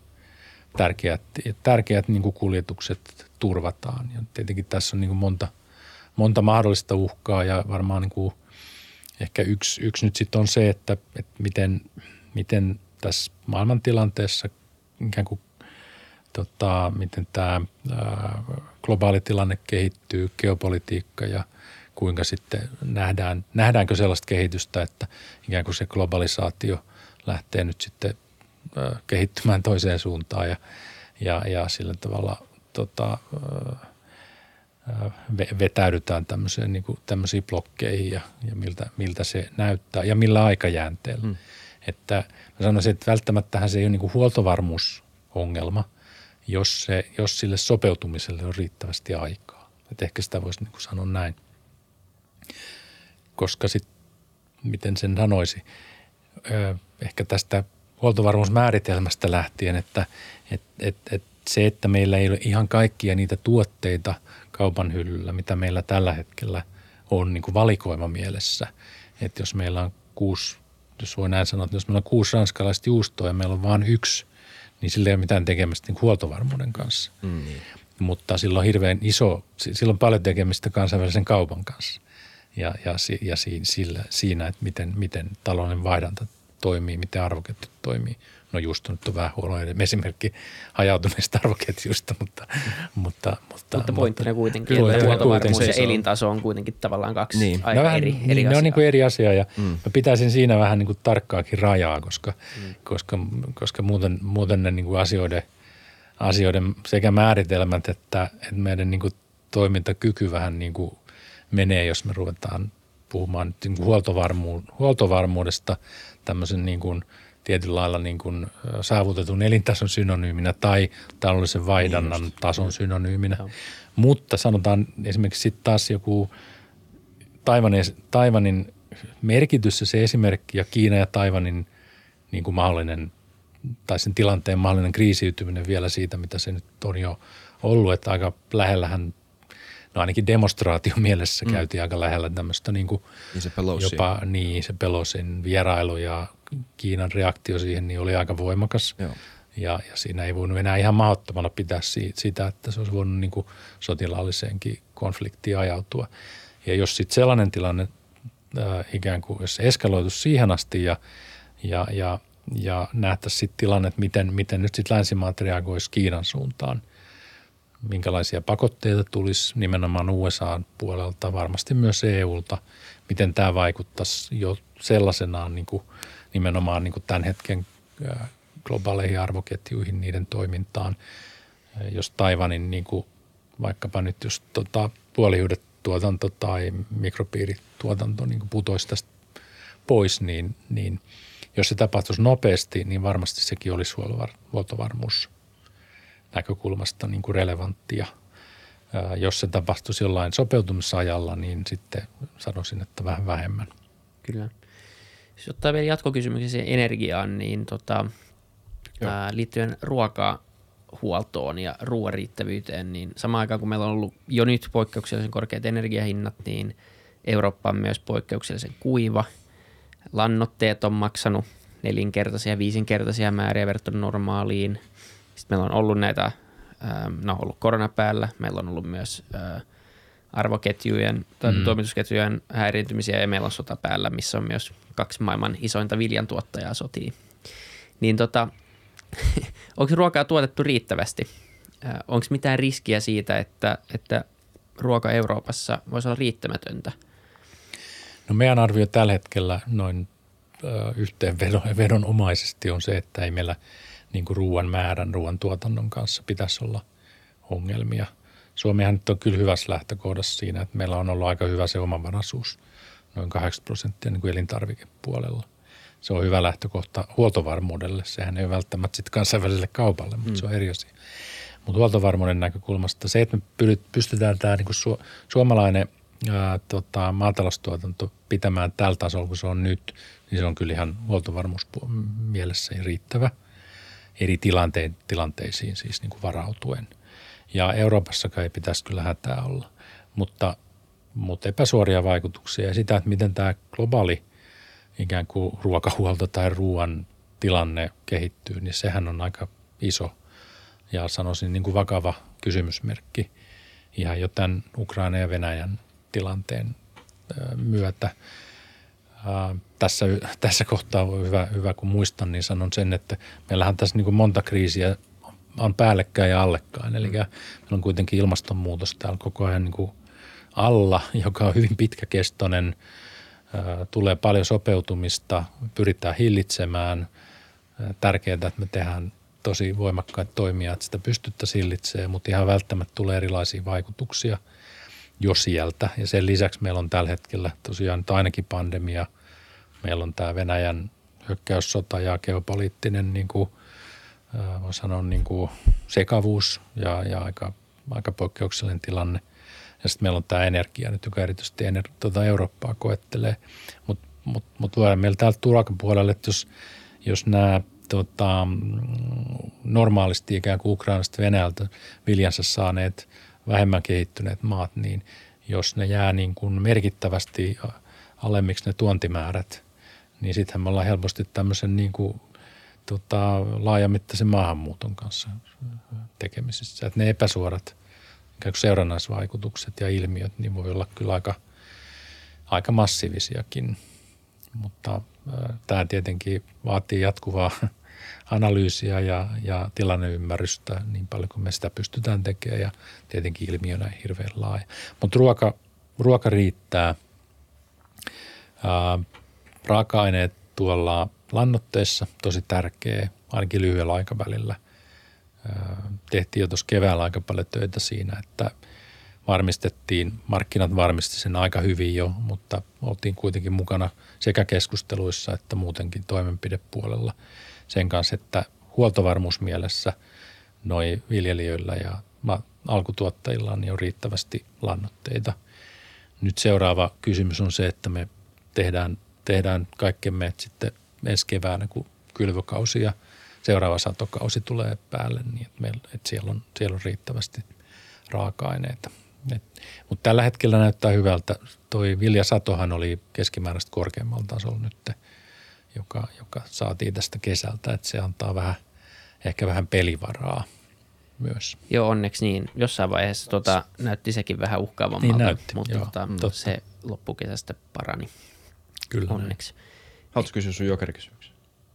[SPEAKER 3] tärkeät, tärkeät niin kuin kuljetukset turvataan. Ja tietenkin tässä on niin kuin monta, monta mahdollista uhkaa ja varmaan niin kuin ehkä yksi, yksi nyt sitten on se, että, että miten, miten tässä maailmantilanteessa ikään kuin tota, miten tämä globaali tilanne kehittyy, geopolitiikka ja – kuinka sitten nähdään, nähdäänkö sellaista kehitystä, että ikään kuin se globalisaatio lähtee nyt sitten kehittymään toiseen suuntaan ja, ja, ja sillä tavalla tota, vetäydytään tämmöiseen, niin kuin, tämmöisiin blokkeihin ja, ja miltä, miltä se näyttää ja millä aikajänteellä. Hmm. Että mä sanoisin, että välttämättähän se ei ole niin kuin huoltovarmuusongelma, jos, se, jos sille sopeutumiselle on riittävästi aikaa. Että ehkä sitä voisi niin kuin sanoa näin – koska sitten, miten sen sanoisi, ehkä tästä huoltovarmuusmääritelmästä lähtien, että et, et, et se, että meillä ei ole ihan kaikkia niitä tuotteita kaupan hyllyllä, mitä meillä tällä hetkellä on niin kuin valikoima mielessä. Että jos meillä on kuusi, jos voi näin sanoa, että jos meillä on kuusi ranskalaista juustoa ja meillä on vain yksi, niin sillä ei ole mitään tekemistä niin huoltovarmuuden kanssa. Mm. Mutta sillä on hirveän iso, sillä on paljon tekemistä kansainvälisen kaupan kanssa ja, ja, ja siinä, sillä, siinä, että miten, miten talouden vaihdanta toimii, miten arvoketjut toimii. No just nyt on vähän huono esimerkki hajautuneista arvoketjuista, mutta... Mutta,
[SPEAKER 1] mutta, mutta pointtina kuitenkin, kyllä, että huoltovarmuus ja elintaso on kuitenkin tavallaan kaksi niin. aika no vähän, eri, eri
[SPEAKER 3] niin, Ne on niin kuin eri asia ja mm. mä pitäisin siinä vähän niin kuin tarkkaakin rajaa, koska, mm. koska, koska muuten, muuten ne niin kuin asioiden, asioiden sekä määritelmät että, että meidän niin kuin toimintakyky vähän niin kuin menee, jos me ruvetaan puhumaan niin kuin huoltovarmu- huoltovarmuudesta tämmöisen niin kuin tietyllä lailla niin kuin saavutetun elintason synonyyminä tai taloudellisen vaihdannan niin tason synonyyminä. Ja. Mutta sanotaan esimerkiksi sitten taas joku Taivanin, Taivanin merkitys ja se esimerkki ja Kiina ja Taivanin niin kuin mahdollinen tai sen tilanteen mahdollinen kriisiytyminen vielä siitä, mitä se nyt on jo ollut, että aika lähellähän no ainakin demonstraatio [laughs] mielessä mm. käytiin aika lähellä tämmöistä niin kuin
[SPEAKER 2] niin se Pelosi.
[SPEAKER 3] jopa niin se Pelosin vierailu ja Kiinan reaktio siihen niin oli aika voimakas. Joo. Ja, ja siinä ei voinut enää ihan mahdottomana pitää siitä, sitä, että se olisi voinut niin kuin sotilaalliseenkin konfliktiin ajautua. Ja jos sitten sellainen tilanne äh, ikään kuin, jos eskaloitu siihen asti ja, ja, ja, ja nähtäisiin sitten tilanne, että miten, miten nyt sitten länsimaat reagoisi Kiinan suuntaan, minkälaisia pakotteita tulisi nimenomaan USA puolelta, varmasti myös EUlta, miten tämä vaikuttaisi jo sellaisenaan niin kuin nimenomaan niin kuin tämän hetken globaaleihin arvoketjuihin, niiden toimintaan. Jos Taivanin niin kuin vaikkapa nyt jos tota, puolihuudet tuotanto tai mikropiirituotanto niin putoisi tästä pois, niin, niin jos se tapahtuisi nopeasti, niin varmasti sekin olisi huoltovarmuus näkökulmasta niin kuin relevanttia. Jos se tapahtuisi jollain sopeutumisajalla, niin sitten sanoisin, että vähän vähemmän.
[SPEAKER 1] Kyllä. Jos ottaa vielä jatkokysymyksiä energiaan, niin tota, ää, liittyen ruokahuoltoon ja ruoan riittävyyteen, niin samaan aikaan kun meillä on ollut jo nyt poikkeuksellisen korkeat energiahinnat, niin Eurooppa on myös poikkeuksellisen kuiva. Lannoitteet on maksanut nelinkertaisia, viisinkertaisia määriä verrattuna normaaliin. Sitten meillä on ollut näitä, no ollut korona päällä, meillä on ollut myös arvoketjujen tai mm. toimitusketjujen häiriintymisiä ja meillä on sota päällä, missä on myös kaksi maailman isointa viljantuottajaa sotii. Niin tota, [laughs] onko ruokaa tuotettu riittävästi? Onko mitään riskiä siitä, että, että ruoka Euroopassa voisi olla riittämätöntä?
[SPEAKER 3] No meidän arvio tällä hetkellä noin yhteenvedonomaisesti on se, että ei meillä niin kuin ruoan määrän, ruoan tuotannon kanssa pitäisi olla ongelmia. Suomihan nyt on kyllä hyvässä lähtökohdassa siinä, että meillä on ollut aika hyvä se omavaraisuus, noin 80 prosenttia niin kuin elintarvikepuolella. Se on hyvä lähtökohta huoltovarmuudelle. Sehän ei ole välttämättä sitten kansainväliselle kaupalle, mutta mm. se on eri asia. Mutta huoltovarmuuden näkökulmasta se, että me pystytään tämä niin kuin suomalainen ää, tota, maataloustuotanto pitämään tällä tasolla, kun se on nyt, niin se on kyllä ihan huoltovarmuus mielessä riittävä eri tilantein, tilanteisiin siis niin kuin varautuen. Ja Euroopassakaan ei pitäisi kyllä hätää olla, mutta, mutta epäsuoria vaikutuksia ja sitä, että miten tämä globaali ikään kuin ruokahuolto tai ruoan tilanne kehittyy, niin sehän on aika iso ja sanoisin niin kuin vakava kysymysmerkki ihan jo tämän Ukraina ja Venäjän tilanteen myötä. Tässä, tässä kohtaa on hyvä, hyvä, kun muistan, niin sanon sen, että meillähän tässä niin kuin monta kriisiä on päällekkäin ja allekkain. Eli mm. meillä on kuitenkin ilmastonmuutos täällä koko ajan niin kuin alla, joka on hyvin pitkäkestoinen. Tulee paljon sopeutumista, pyritään hillitsemään. Tärkeää, että me tehdään tosi voimakkaita toimia, että sitä pystyttäisiin hillitsemään, mutta ihan välttämättä tulee erilaisia vaikutuksia – jo sieltä. Ja sen lisäksi meillä on tällä hetkellä tosiaan ainakin pandemia. Meillä on tämä Venäjän hyökkäyssota ja geopoliittinen niin kuin, voi sanoa niin kuin sekavuus ja, ja aika, aika poikkeuksellinen tilanne. Ja sitten meillä on tämä energia nyt, joka erityisesti ener, tuota Eurooppaa koettelee. Mutta mut, mut meillä täältä turakan puolelle, että jos, jos nämä tota, normaalisti ikään kuin Ukrainasta Venäjältä viljansa saaneet – vähemmän kehittyneet maat, niin jos ne jää niin kuin merkittävästi alemmiksi ne tuontimäärät, niin sittenhän me ollaan helposti tämmöisen niin kuin, tota, laajamittaisen maahanmuuton kanssa tekemisissä. Että ne epäsuorat seurannaisvaikutukset ja ilmiöt niin voi olla kyllä aika, aika massiivisiakin. Mutta tämä tietenkin vaatii jatkuvaa analyysiä ja, ja tilanneymmärrystä niin paljon kuin me sitä pystytään tekemään ja tietenkin ilmiönä hirveän laaja. Mutta ruoka, ruoka riittää. Ää, raaka-aineet tuolla lannoitteessa tosi tärkeä, ainakin lyhyellä aikavälillä. Ää, tehtiin jo tuossa keväällä aika paljon töitä siinä, että varmistettiin, markkinat varmisti sen aika hyvin jo, mutta oltiin kuitenkin mukana sekä keskusteluissa että muutenkin toimenpidepuolella – sen kanssa, että huoltovarmuusmielessä noi viljelijöillä ja alkutuottajilla niin on riittävästi lannoitteita. Nyt seuraava kysymys on se, että me tehdään, tehdään kaikkemme, sitten ensi keväänä, kun kylvökausi ja seuraava satokausi tulee päälle, niin että, meillä, että siellä, on, siellä on riittävästi raaka-aineita. Mutta tällä hetkellä näyttää hyvältä. Toi viljasatohan oli keskimääräistä korkeammalla tasolla nyt joka, joka saatiin tästä kesältä, että se antaa vähän, ehkä vähän pelivaraa myös.
[SPEAKER 1] Joo, onneksi niin. Jossain vaiheessa tota, näytti sekin vähän uhkaavammalta, niin näytti, mutta joo, tota, se loppukesästä parani.
[SPEAKER 3] Kyllä.
[SPEAKER 1] Onneksi.
[SPEAKER 2] Haluatko kysyä sun jokerikysymyksen?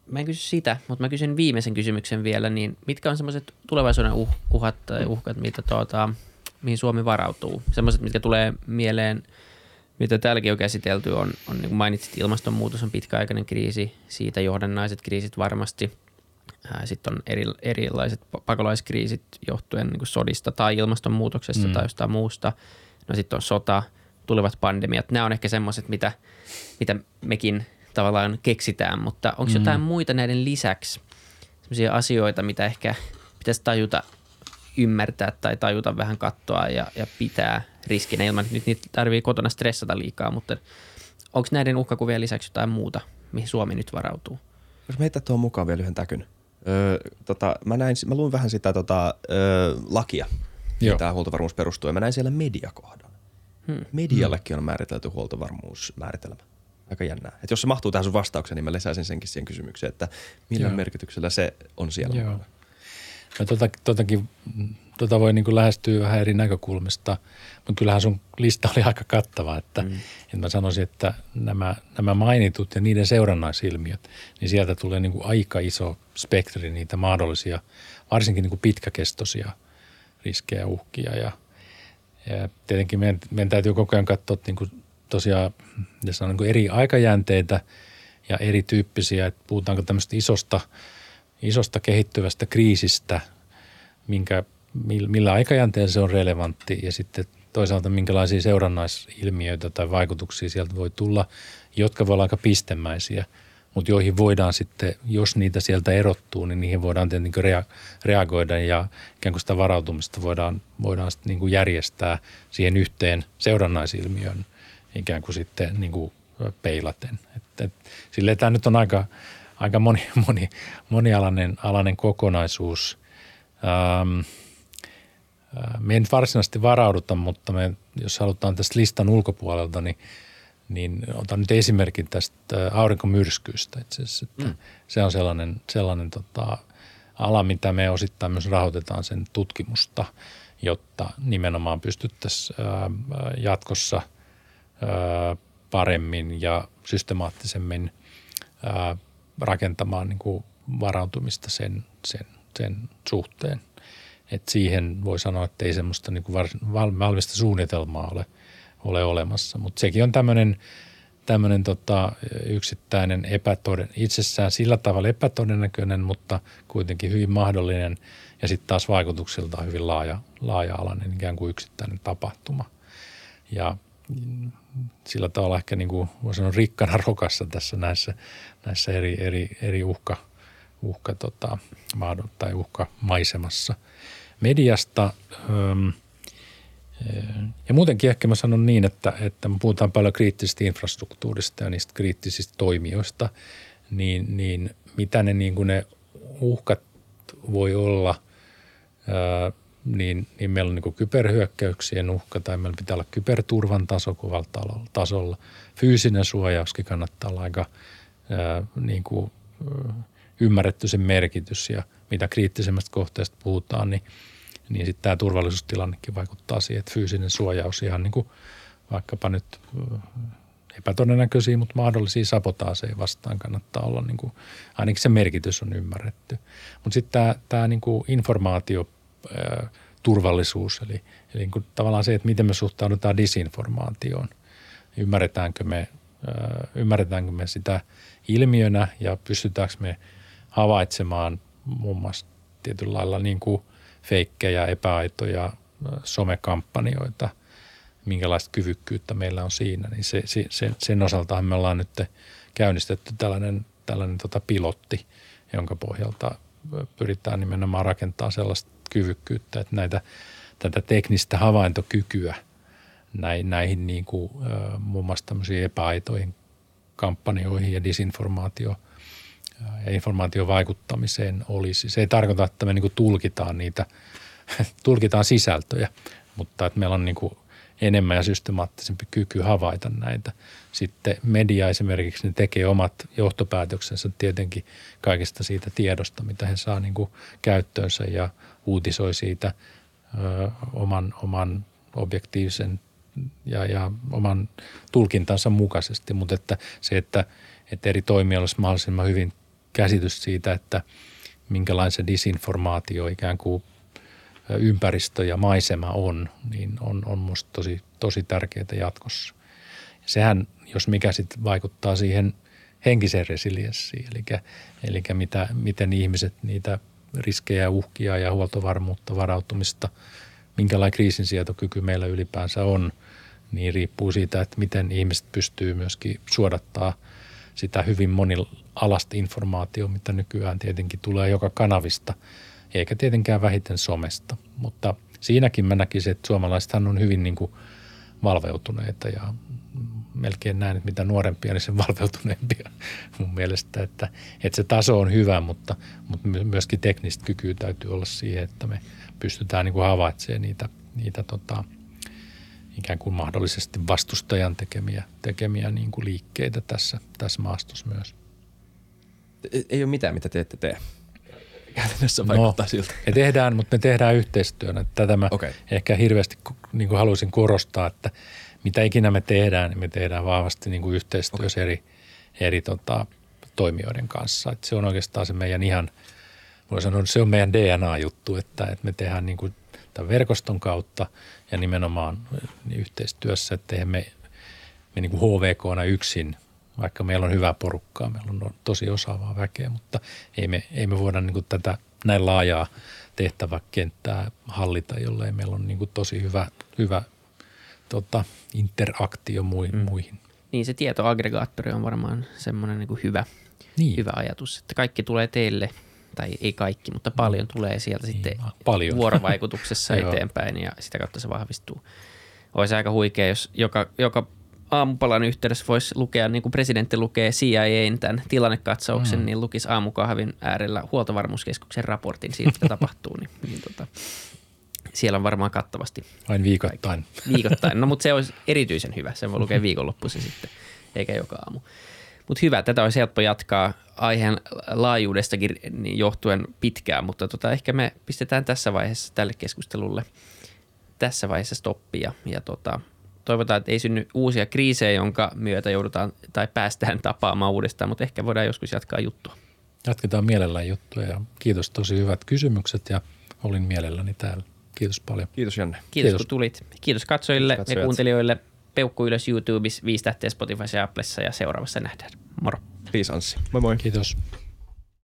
[SPEAKER 1] Mä en kysy sitä, mutta mä kysyn viimeisen kysymyksen vielä, niin mitkä on semmoiset tulevaisuuden uh, uhat tai uhkat, mitä tuota, mihin Suomi varautuu? Semmoiset, mitkä tulee mieleen – mitä täälläkin on käsitelty, on, on niin kuin mainitsit, ilmastonmuutos on pitkäaikainen kriisi, siitä johdannaiset kriisit varmasti. Sitten on eri, erilaiset pakolaiskriisit johtuen niin kuin sodista tai ilmastonmuutoksesta mm. tai jostain muusta. no sitten on sota, tulevat pandemiat. Nämä on ehkä semmoiset, mitä, mitä mekin tavallaan keksitään, mutta onko mm. jotain muita näiden lisäksi sellaisia asioita, mitä ehkä pitäisi tajuta ymmärtää tai tajuta vähän kattoa ja, ja pitää riskinä ilman, että nyt niitä tarvii kotona stressata liikaa, mutta onko näiden uhkakuvien lisäksi jotain muuta, mihin Suomi nyt varautuu?
[SPEAKER 2] Jos meitä tuo mukaan vielä yhden täkyn. Öö, tota, mä, näin, mä luin vähän sitä tota, öö, lakia, Joo. tämä huoltovarmuus perustuu, ja mä näin siellä mediakohdan. Hmm. Mediallekin on määritelty huoltovarmuusmääritelmä. Aika jännää. Et jos se mahtuu tähän sun vastaukseen, niin mä lisäisin senkin siihen kysymykseen, että millä Joo. merkityksellä se on siellä Joo. mukana.
[SPEAKER 3] No, tota, totakin, tota voi niin lähestyä vähän eri näkökulmista, mutta kyllähän sun lista oli aika kattava, että, mm. että mä sanoisin, että nämä, nämä mainitut ja niiden seurannaisilmiöt, niin sieltä tulee niin aika iso spektri niitä mahdollisia, varsinkin niin pitkäkestoisia riskejä ja uhkia ja, ja tietenkin meidän, meidän täytyy koko ajan katsoa niin kuin tosiaan jos on niin eri aikajänteitä ja erityyppisiä, että puhutaanko tämmöistä isosta – isosta kehittyvästä kriisistä, minkä, millä aikajänteellä se on relevantti ja sitten toisaalta minkälaisia seurannaisilmiöitä tai vaikutuksia sieltä voi tulla, jotka voi olla aika pistemäisiä, mutta joihin voidaan sitten, jos niitä sieltä erottuu, niin niihin voidaan tietenkin reagoida ja ikään kuin sitä varautumista voidaan, voidaan sitten niin kuin järjestää siihen yhteen seurannaisilmiön ikään kuin sitten niin kuin peilaten. Et, et, silleen tämä nyt on aika, aika moni, [laughs] moni, monialainen alainen kokonaisuus. Ähm, äh, me ei nyt varsinaisesti varauduta, mutta me, jos halutaan tästä listan ulkopuolelta, niin, niin otan nyt esimerkin tästä aurinkomyrskyistä itse asiassa. Että mm. Se on sellainen, sellainen tota, ala, mitä me osittain myös rahoitetaan sen tutkimusta, jotta nimenomaan pystyttäisiin äh, jatkossa äh, paremmin ja systemaattisemmin rakentamaan niin kuin varautumista sen, sen, sen suhteen. Et siihen voi sanoa, että ei semmoista niin kuin valmista suunnitelmaa ole, ole olemassa, mutta sekin on tämmöinen tämmöinen tota, yksittäinen epätoden, itsessään sillä tavalla epätodennäköinen, mutta kuitenkin hyvin mahdollinen ja sitten taas vaikutuksilta hyvin laaja, laaja-alainen ikään kuin yksittäinen tapahtuma. Ja sillä tavalla ehkä niin kuin voi sanoa rikkana rokassa tässä näissä, näissä eri, eri, eri uhka, uhka tota, tai uhkamaisemassa. Mediasta ähm, ja muutenkin ehkä mä sanon niin, että, että me puhutaan paljon kriittisestä infrastruktuurista ja niistä kriittisistä toimijoista, niin, niin mitä ne, niin kuin ne uhkat voi olla niin, niin meillä on niin kyberhyökkäyksien uhka tai meillä pitää olla kyberturvan taso tasolla. Fyysinen suojauskin kannattaa olla aika ää, niin kuin, ymmärretty sen merkitys ja mitä kriittisemmästä kohteesta puhutaan, niin, niin sitten tämä turvallisuustilannekin vaikuttaa siihen, että fyysinen suojaus ihan niin kuin vaikkapa nyt epätodennäköisiä, mutta mahdollisia sabotaaseja vastaan kannattaa olla, niin kuin, ainakin se merkitys on ymmärretty. Mutta sitten tämä, tämä niin kuin informaatio turvallisuus, eli, eli niin kuin tavallaan se, että miten me suhtaudutaan disinformaatioon. Ymmärretäänkö me, ymmärretäänkö me sitä ilmiönä ja pystytäänkö me havaitsemaan muun muassa tietyllä lailla niin kuin feikkejä, epäaitoja, somekampanjoita, minkälaista kyvykkyyttä meillä on siinä, niin se, se, sen osaltahan me ollaan nyt käynnistetty tällainen, tällainen tota pilotti, jonka pohjalta pyritään nimenomaan rakentamaan sellaista kyvykkyyttä, että näitä, tätä teknistä havaintokykyä näihin, näihin niin kuin, muun muassa tämmöisiin epäaitoihin kampanjoihin ja disinformaatio ja informaation vaikuttamiseen olisi. Se ei tarkoita, että me niin kuin tulkitaan niitä, [laughs] tulkitaan sisältöjä, mutta että meillä on niin kuin enemmän ja systemaattisempi kyky havaita näitä. Sitten media esimerkiksi ne tekee omat johtopäätöksensä tietenkin kaikesta siitä tiedosta, mitä he saa niin kuin käyttöönsä ja uutisoi siitä ö, oman, oman objektiivisen ja, ja oman tulkintansa mukaisesti, mutta että se, että, että eri toimijoilla olisi mahdollisimman hyvin käsitys siitä, että minkälainen disinformaatio ikään kuin ympäristö ja maisema on, niin on, on minusta tosi, tosi tärkeää jatkossa. Sehän, jos mikä sitten vaikuttaa siihen henkiseen resilienssiin, eli, eli mitä, miten ihmiset niitä riskejä, uhkia ja huoltovarmuutta, varautumista minkälainen kriisinsietokyky meillä ylipäänsä on, niin riippuu siitä, että miten ihmiset pystyy myöskin suodattaa sitä hyvin monialasta informaatiota, mitä nykyään tietenkin tulee joka kanavista, eikä tietenkään vähiten somesta. Mutta siinäkin mä näkisin, että suomalaisethan on hyvin niin kuin valveutuneita ja melkein näin, että mitä nuorempia, niin sen valveutuneempia [laughs] mun mielestä. Että, että se taso on hyvä, mutta, mutta myöskin teknistä kykyä täytyy olla siihen, että me pystytään niin kuin havaitsemaan niitä, niitä tota, ikään kuin mahdollisesti vastustajan tekemiä, tekemiä niin kuin liikkeitä tässä, tässä maastossa myös.
[SPEAKER 2] Ei ole mitään, mitä te ette tee. Käytännössä vaikuttaa no, siltä.
[SPEAKER 3] Me tehdään, mutta me tehdään yhteistyönä. Tätä mä okay. ehkä hirveästi niin kuin haluaisin korostaa, että – mitä ikinä me tehdään, niin me tehdään vahvasti niin kuin yhteistyössä okay. eri, eri tota, toimijoiden kanssa. Et se on oikeastaan se meidän ihan, voi sanoa, se on meidän DNA-juttu, että, että me tehdään niin kuin tämän verkoston kautta ja nimenomaan niin yhteistyössä, että me, me niin kuin HVKna yksin, vaikka meillä on hyvää porukkaa, meillä on tosi osaavaa väkeä, mutta ei me, ei me voida niin kuin tätä näin laajaa tehtäväkenttää hallita, jollei meillä on niin kuin tosi hyvä, hyvä tota, interaktio muihin, mm. muihin.
[SPEAKER 1] Niin se tietoaggregaattori on varmaan semmoinen niin hyvä, niin. hyvä ajatus, että kaikki tulee teille, tai ei kaikki, mutta paljon tulee sieltä niin, sitten paljon. vuorovaikutuksessa [laughs] eteenpäin ja sitä kautta se vahvistuu. Olisi aika huikea, jos joka, joka aamupalan yhteydessä voisi lukea, niin kuin presidentti lukee CIAn tämän tilannekatsauksen, mm. niin lukisi aamukahvin äärellä huoltovarmuuskeskuksen raportin siitä, mitä [laughs] tapahtuu. Niin, niin tota, siellä on varmaan kattavasti.
[SPEAKER 3] Vain viikoittain.
[SPEAKER 1] Kaikki. Viikoittain. No mutta se olisi erityisen hyvä. Sen voi lukea viikonloppuisin sitten, eikä joka aamu. Mutta hyvä, tätä olisi helppo jatkaa aiheen laajuudestakin johtuen pitkään, mutta tota, ehkä me pistetään tässä vaiheessa tälle keskustelulle tässä vaiheessa stoppia ja tota, toivotaan, että ei synny uusia kriisejä, jonka myötä joudutaan tai päästään tapaamaan uudestaan, mutta ehkä voidaan joskus jatkaa juttua.
[SPEAKER 3] Jatketaan mielellään juttuja ja kiitos tosi hyvät kysymykset ja olin mielelläni täällä. Kiitos paljon.
[SPEAKER 2] Kiitos Janne.
[SPEAKER 1] Kiitos, Kiitos. kun tulit. Kiitos katsojille Kiitos ja kuuntelijoille. Peukku ylös YouTubessa, viisi tähteä Spotifyssa ja Applessa ja seuraavassa nähdään. Moro.
[SPEAKER 2] Peace Anssi. Moi moi.
[SPEAKER 3] Kiitos.